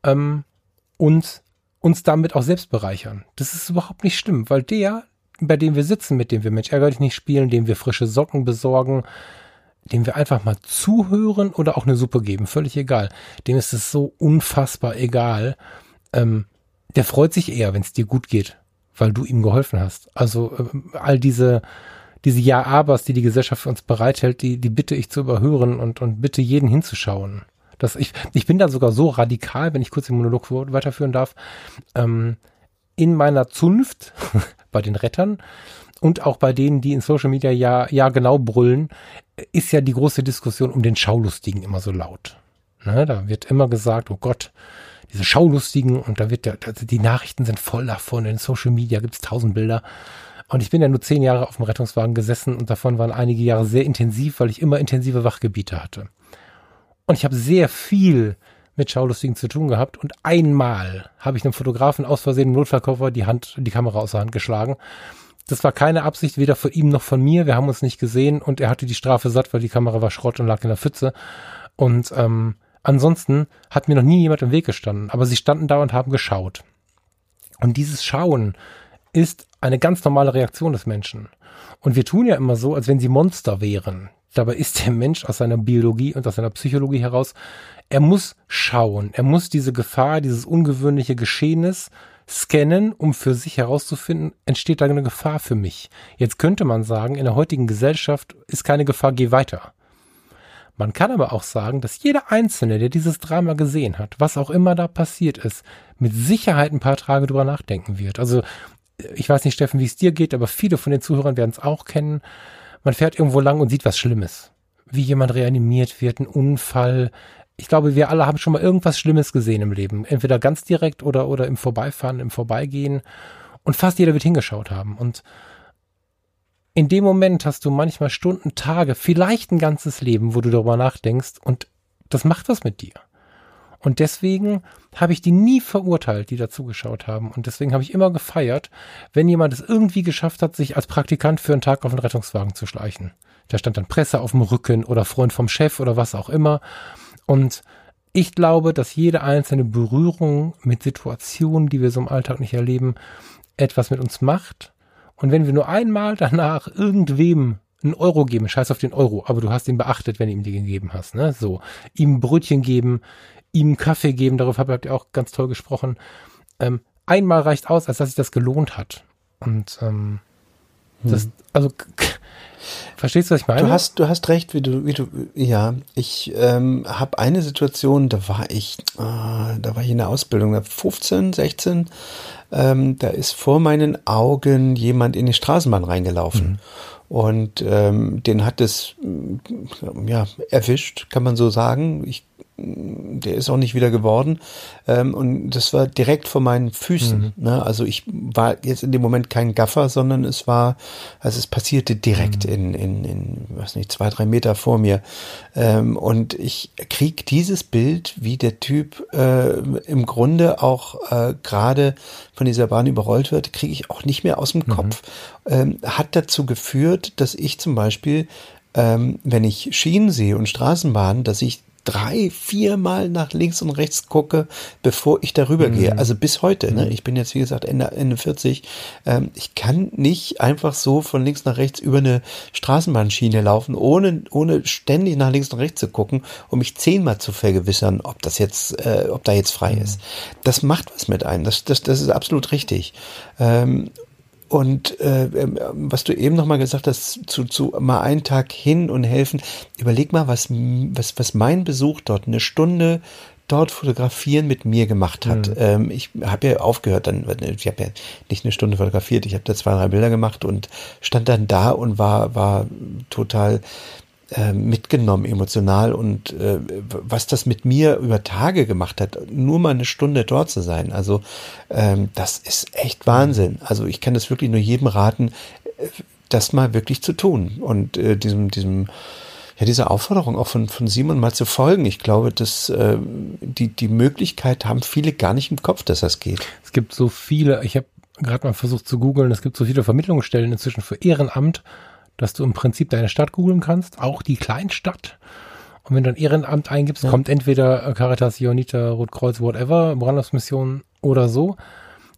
ähm, und uns damit auch selbst bereichern. Das ist überhaupt nicht schlimm, weil der, bei dem wir sitzen, mit dem wir Mensch ärgerlich nicht spielen, dem wir frische Socken besorgen, dem wir einfach mal zuhören oder auch eine Suppe geben, völlig egal. Dem ist es so unfassbar egal. Ähm, der freut sich eher, wenn es dir gut geht, weil du ihm geholfen hast. Also äh, all diese diese Ja-Abers, die die Gesellschaft für uns bereithält, die, die bitte ich zu überhören und, und bitte jeden hinzuschauen. Das, ich, ich bin da sogar so radikal, wenn ich kurz den Monolog weiterführen darf, ähm, in meiner Zunft bei den Rettern und auch bei denen, die in Social Media ja, ja genau brüllen, ist ja die große Diskussion um den Schaulustigen immer so laut. Ne, da wird immer gesagt, oh Gott, diese Schaulustigen und da wird der, die Nachrichten sind voll davon, in Social Media gibt es tausend Bilder und ich bin ja nur zehn Jahre auf dem Rettungswagen gesessen und davon waren einige Jahre sehr intensiv, weil ich immer intensive Wachgebiete hatte. Und ich habe sehr viel mit Schaulustigen zu tun gehabt und einmal habe ich einem Fotografen aus Versehen im Notfallkoffer die Hand, die Kamera aus der Hand geschlagen. Das war keine Absicht, weder von ihm noch von mir. Wir haben uns nicht gesehen und er hatte die Strafe satt, weil die Kamera war Schrott und lag in der Pfütze. Und ähm, ansonsten hat mir noch nie jemand im Weg gestanden. Aber sie standen da und haben geschaut. Und dieses Schauen ist eine ganz normale Reaktion des Menschen. Und wir tun ja immer so, als wenn sie Monster wären. Dabei ist der Mensch aus seiner Biologie und aus seiner Psychologie heraus, er muss schauen, er muss diese Gefahr, dieses ungewöhnliche Geschehnis scannen, um für sich herauszufinden, entsteht da eine Gefahr für mich. Jetzt könnte man sagen, in der heutigen Gesellschaft ist keine Gefahr, geh weiter. Man kann aber auch sagen, dass jeder Einzelne, der dieses Drama gesehen hat, was auch immer da passiert ist, mit Sicherheit ein paar Tage drüber nachdenken wird. Also ich weiß nicht, Steffen, wie es dir geht, aber viele von den Zuhörern werden es auch kennen. Man fährt irgendwo lang und sieht was Schlimmes. Wie jemand reanimiert wird, ein Unfall. Ich glaube, wir alle haben schon mal irgendwas Schlimmes gesehen im Leben. Entweder ganz direkt oder, oder im Vorbeifahren, im Vorbeigehen. Und fast jeder wird hingeschaut haben. Und in dem Moment hast du manchmal Stunden, Tage, vielleicht ein ganzes Leben, wo du darüber nachdenkst und das macht was mit dir. Und deswegen habe ich die nie verurteilt, die dazugeschaut haben. Und deswegen habe ich immer gefeiert, wenn jemand es irgendwie geschafft hat, sich als Praktikant für einen Tag auf den Rettungswagen zu schleichen. Da stand dann Presse auf dem Rücken oder Freund vom Chef oder was auch immer. Und ich glaube, dass jede einzelne Berührung mit Situationen, die wir so im Alltag nicht erleben, etwas mit uns macht Und wenn wir nur einmal danach irgendwem einen Euro geben, scheiß auf den Euro, aber du hast ihn beachtet, wenn du ihm den gegeben hast, ne? So. Ihm Brötchen geben, ihm Kaffee geben, darauf habt ihr auch ganz toll gesprochen. Ähm, einmal reicht aus, als dass sich das gelohnt hat. Und ähm, das, hm. also Verstehst du, was ich meine? Du hast, du hast recht, wie du, wie du, ja. Ich ähm, habe eine Situation, da war ich, äh, da war ich in der Ausbildung, 15, 16. Ähm, da ist vor meinen Augen jemand in die Straßenbahn reingelaufen. Mhm. Und ähm, den hat es ja erwischt, kann man so sagen. Ich der ist auch nicht wieder geworden. Ähm, und das war direkt vor meinen Füßen. Mhm. Ne? Also ich war jetzt in dem Moment kein Gaffer, sondern es war, also es passierte direkt mhm. in, in, in, was nicht, zwei, drei Meter vor mir. Ähm, und ich krieg dieses Bild, wie der Typ äh, im Grunde auch äh, gerade von dieser Bahn überrollt wird, kriege ich auch nicht mehr aus dem mhm. Kopf. Ähm, hat dazu geführt, dass ich zum Beispiel ähm, wenn ich Schienen sehe und Straßenbahnen, dass ich drei, viermal nach links und rechts gucke, bevor ich darüber mhm. gehe. Also bis heute. Ne? Mhm. Ich bin jetzt, wie gesagt, Ende, Ende 40. Ähm, ich kann nicht einfach so von links nach rechts über eine Straßenbahnschiene laufen, ohne, ohne ständig nach links und rechts zu gucken, um mich zehnmal zu vergewissern, ob das jetzt, äh, ob da jetzt frei mhm. ist. Das macht was mit einem. Das, das, das ist absolut richtig. Ähm, und äh, ähm, was du eben nochmal gesagt hast, zu, zu mal einen Tag hin und helfen, überleg mal, was, was, was mein Besuch dort, eine Stunde dort fotografieren mit mir gemacht hat. Mhm. Ähm, ich habe ja aufgehört, dann, ich habe ja nicht eine Stunde fotografiert, ich habe da zwei, drei Bilder gemacht und stand dann da und war, war total äh, mitgenommen emotional und äh, was das mit mir über Tage gemacht hat, nur mal eine Stunde dort zu sein. Also ähm, das ist echt Wahnsinn. Also ich kann das wirklich nur jedem raten, äh, das mal wirklich zu tun und äh, diesem diesem ja, diese Aufforderung auch von, von Simon mal zu folgen. Ich glaube, dass äh, die, die Möglichkeit haben viele gar nicht im Kopf, dass das geht. Es gibt so viele, ich habe gerade mal versucht zu googeln, es gibt so viele Vermittlungsstellen inzwischen für Ehrenamt dass du im Prinzip deine Stadt googeln kannst, auch die Kleinstadt. Und wenn du ein Ehrenamt eingibst, ja. kommt entweder äh, Caritas, Ionita, Rotkreuz, whatever, Brandungsmission oder so.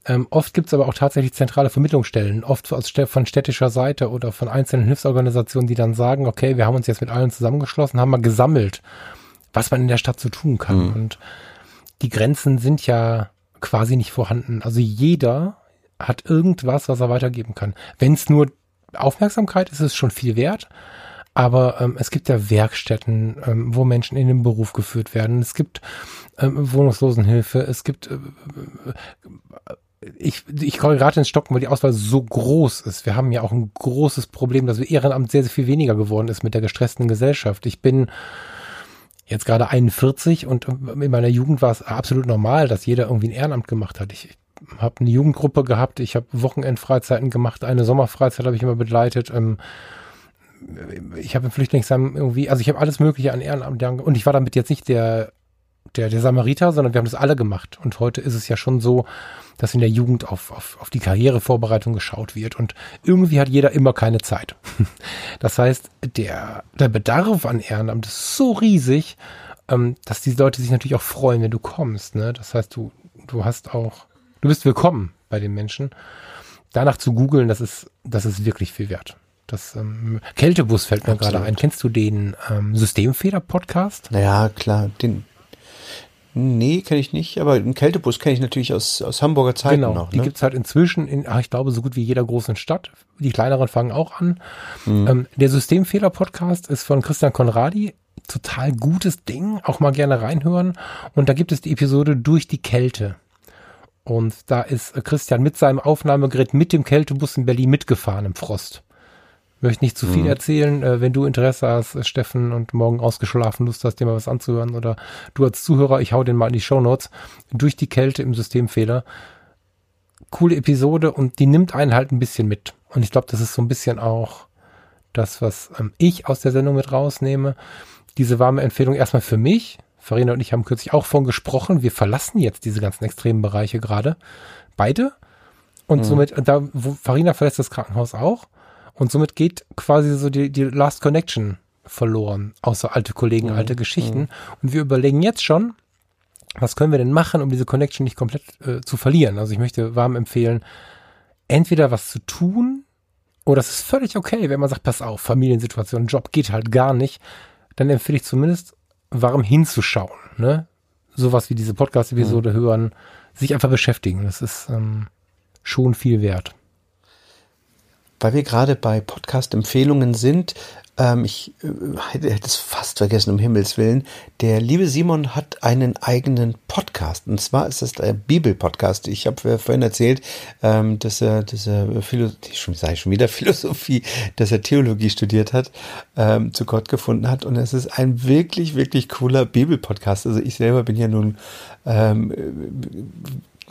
Ähm, oft gibt's aber auch tatsächlich zentrale Vermittlungsstellen, oft von städtischer Seite oder von einzelnen Hilfsorganisationen, die dann sagen, okay, wir haben uns jetzt mit allen zusammengeschlossen, haben mal gesammelt, was man in der Stadt so tun kann. Mhm. Und die Grenzen sind ja quasi nicht vorhanden. Also jeder hat irgendwas, was er weitergeben kann. Wenn es nur Aufmerksamkeit ist es schon viel wert. Aber ähm, es gibt ja Werkstätten, ähm, wo Menschen in den Beruf geführt werden. Es gibt ähm, Wohnungslosenhilfe. Es gibt äh, ich, ich komme gerade ins Stocken, weil die Auswahl so groß ist. Wir haben ja auch ein großes Problem, dass wir Ehrenamt sehr, sehr viel weniger geworden ist mit der gestressten Gesellschaft. Ich bin jetzt gerade 41 und in meiner Jugend war es absolut normal, dass jeder irgendwie ein Ehrenamt gemacht hat. Ich, habe eine Jugendgruppe gehabt, ich habe Wochenendfreizeiten gemacht, eine Sommerfreizeit habe ich immer begleitet. Ähm, ich habe im Flüchtlingsheim irgendwie, also ich habe alles Mögliche an Ehrenamt und ich war damit jetzt nicht der, der, der Samariter, sondern wir haben das alle gemacht. Und heute ist es ja schon so, dass in der Jugend auf, auf, auf die Karrierevorbereitung geschaut wird und irgendwie hat jeder immer keine Zeit. Das heißt, der, der Bedarf an Ehrenamt ist so riesig, ähm, dass die Leute sich natürlich auch freuen, wenn du kommst. Ne? Das heißt, du, du hast auch Du bist willkommen bei den Menschen. Danach zu googeln, das ist, das ist wirklich viel wert. Das ähm, Kältebus fällt mir Absolut. gerade ein. Kennst du den ähm, Systemfeder-Podcast? Naja, klar. Den, Nee, kenne ich nicht, aber einen Kältebus kenne ich natürlich aus, aus Hamburger Zeiten genau, noch. Ne? Die gibt's halt inzwischen in, ach, ich glaube, so gut wie jeder großen Stadt. Die kleineren fangen auch an. Mhm. Ähm, der Systemfehler-Podcast ist von Christian Konradi. Total gutes Ding, auch mal gerne reinhören. Und da gibt es die Episode Durch die Kälte. Und da ist Christian mit seinem Aufnahmegerät mit dem Kältebus in Berlin mitgefahren im Frost. Möchte nicht zu viel mhm. erzählen. Äh, wenn du Interesse hast, Steffen, und morgen ausgeschlafen Lust hast, dir mal was anzuhören oder du als Zuhörer, ich hau den mal in die Show Notes. Durch die Kälte im Systemfehler. Coole Episode und die nimmt einen halt ein bisschen mit. Und ich glaube, das ist so ein bisschen auch das, was ähm, ich aus der Sendung mit rausnehme. Diese warme Empfehlung erstmal für mich, Farina und ich haben kürzlich auch von gesprochen. Wir verlassen jetzt diese ganzen extremen Bereiche gerade. Beide. Und mhm. somit, da, wo Farina verlässt das Krankenhaus auch. Und somit geht quasi so die, die Last Connection verloren. Außer alte Kollegen, mhm. alte Geschichten. Mhm. Und wir überlegen jetzt schon, was können wir denn machen, um diese Connection nicht komplett äh, zu verlieren? Also ich möchte warm empfehlen, entweder was zu tun, oder es ist völlig okay, wenn man sagt, pass auf, Familiensituation, Job geht halt gar nicht, dann empfehle ich zumindest, warm hinzuschauen. Ne? Sowas wie diese Podcast-Episode mhm. hören, sich einfach beschäftigen. Das ist ähm, schon viel wert. Weil wir gerade bei Podcast-Empfehlungen sind, ähm, ich äh, hätte, es fast vergessen, um Himmels Willen. Der liebe Simon hat einen eigenen Podcast. Und zwar ist das der Bibel-Podcast. Ich habe vorhin erzählt, ähm, dass er, dass er Philo schon, sag ich schon wieder Philosophie, dass er Theologie studiert hat, ähm, zu Gott gefunden hat. Und es ist ein wirklich, wirklich cooler Bibel-Podcast. Also ich selber bin ja nun ähm,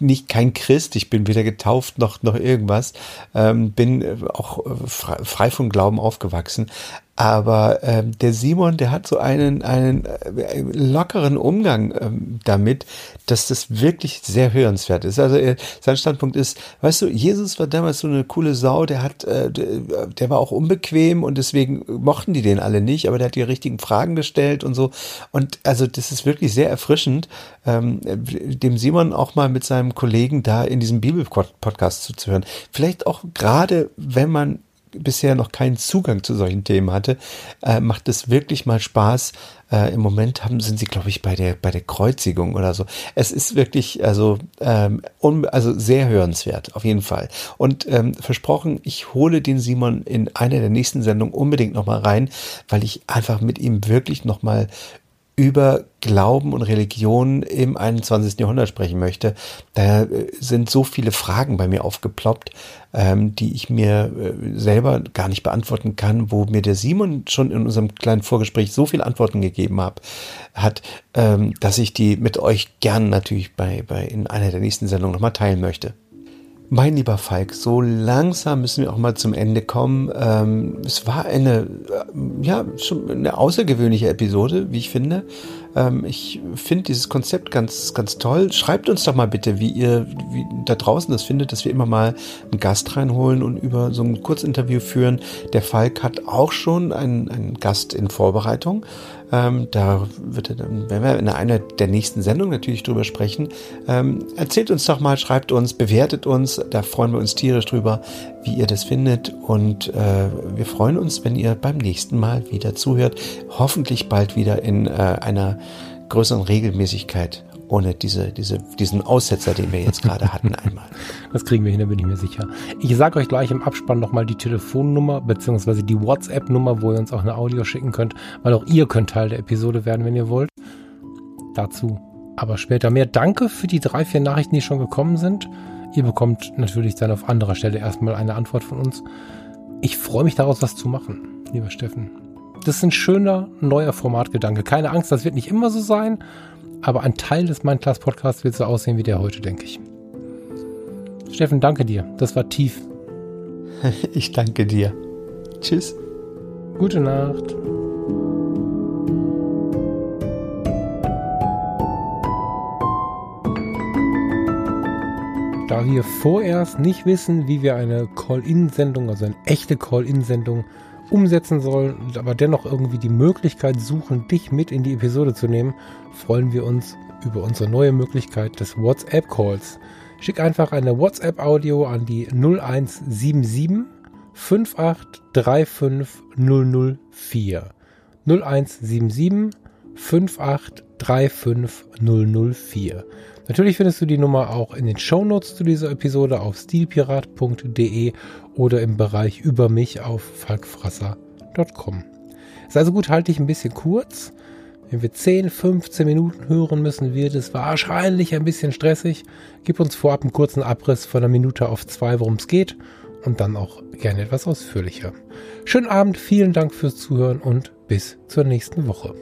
nicht kein Christ, ich bin weder getauft noch, noch irgendwas, ähm, bin äh, auch äh, frei, frei vom Glauben aufgewachsen. Aber ähm, der Simon, der hat so einen, einen äh, lockeren Umgang ähm, damit, dass das wirklich sehr hörenswert ist. Also er, sein Standpunkt ist, weißt du, Jesus war damals so eine coole Sau, der hat, äh, der war auch unbequem und deswegen mochten die den alle nicht, aber der hat die richtigen Fragen gestellt und so. Und also das ist wirklich sehr erfrischend, ähm, dem Simon auch mal mit seinem Kollegen da in diesem Bibelpodcast zuzuhören. Vielleicht auch gerade, wenn man bisher noch keinen Zugang zu solchen Themen hatte, äh, macht es wirklich mal Spaß. Äh, Im Moment haben, sind sie, glaube ich, bei der, bei der Kreuzigung oder so. Es ist wirklich, also, ähm, un, also sehr hörenswert, auf jeden Fall. Und ähm, versprochen, ich hole den Simon in einer der nächsten Sendungen unbedingt nochmal rein, weil ich einfach mit ihm wirklich nochmal über Glauben und Religion im 21. Jahrhundert sprechen möchte. Da äh, sind so viele Fragen bei mir aufgeploppt, ähm, die ich mir äh, selber gar nicht beantworten kann, wo mir der Simon schon in unserem kleinen Vorgespräch so viele Antworten gegeben hab, hat, ähm, dass ich die mit euch gern natürlich bei, bei in einer der nächsten Sendungen nochmal teilen möchte. Mein lieber Falk, so langsam müssen wir auch mal zum Ende kommen. Ähm, es war eine, äh, ja, schon eine außergewöhnliche Episode, wie ich finde. Ähm, ich finde dieses Konzept ganz, ganz toll. Schreibt uns doch mal bitte, wie ihr wie da draußen das findet, dass wir immer mal einen Gast reinholen und über so ein Kurzinterview führen. Der Falk hat auch schon einen, einen Gast in Vorbereitung. Ähm, da wird er dann, wenn wir in einer der nächsten Sendungen natürlich drüber sprechen. Ähm, erzählt uns doch mal, schreibt uns, bewertet uns. Da freuen wir uns tierisch drüber, wie ihr das findet. Und äh, wir freuen uns, wenn ihr beim nächsten Mal wieder zuhört. Hoffentlich bald wieder in äh, einer größeren Regelmäßigkeit ohne diese, diese, diesen Aussetzer, den wir jetzt gerade hatten einmal. Das kriegen wir hin, da bin ich mir sicher. Ich sage euch gleich im Abspann nochmal die Telefonnummer beziehungsweise die WhatsApp-Nummer, wo ihr uns auch eine Audio schicken könnt, weil auch ihr könnt Teil der Episode werden, wenn ihr wollt. Dazu aber später mehr. Danke für die drei, vier Nachrichten, die schon gekommen sind. Ihr bekommt natürlich dann auf anderer Stelle erstmal eine Antwort von uns. Ich freue mich daraus, was zu machen, lieber Steffen. Das ist ein schöner, neuer Formatgedanke. Keine Angst, das wird nicht immer so sein aber ein Teil des Mein Class Podcasts wird so aussehen wie der heute, denke ich. Steffen, danke dir. Das war tief. Ich danke dir. Tschüss. Gute Nacht. Da wir vorerst nicht wissen, wie wir eine Call-In-Sendung, also eine echte Call-In-Sendung umsetzen sollen, aber dennoch irgendwie die Möglichkeit suchen, dich mit in die Episode zu nehmen, freuen wir uns über unsere neue Möglichkeit des WhatsApp-Calls. Schick einfach eine WhatsApp-Audio an die 0177 5835 004. 0177 5835 004. Natürlich findest du die Nummer auch in den Shownotes zu dieser Episode auf stilpirat.de oder im Bereich über mich auf falkfrasser.com. Ist also gut, halte ich ein bisschen kurz. Wenn wir 10, 15 Minuten hören müssen, wird es wahrscheinlich ein bisschen stressig. Gib uns vorab einen kurzen Abriss von einer Minute auf zwei, worum es geht und dann auch gerne etwas ausführlicher. Schönen Abend, vielen Dank fürs Zuhören und bis zur nächsten Woche.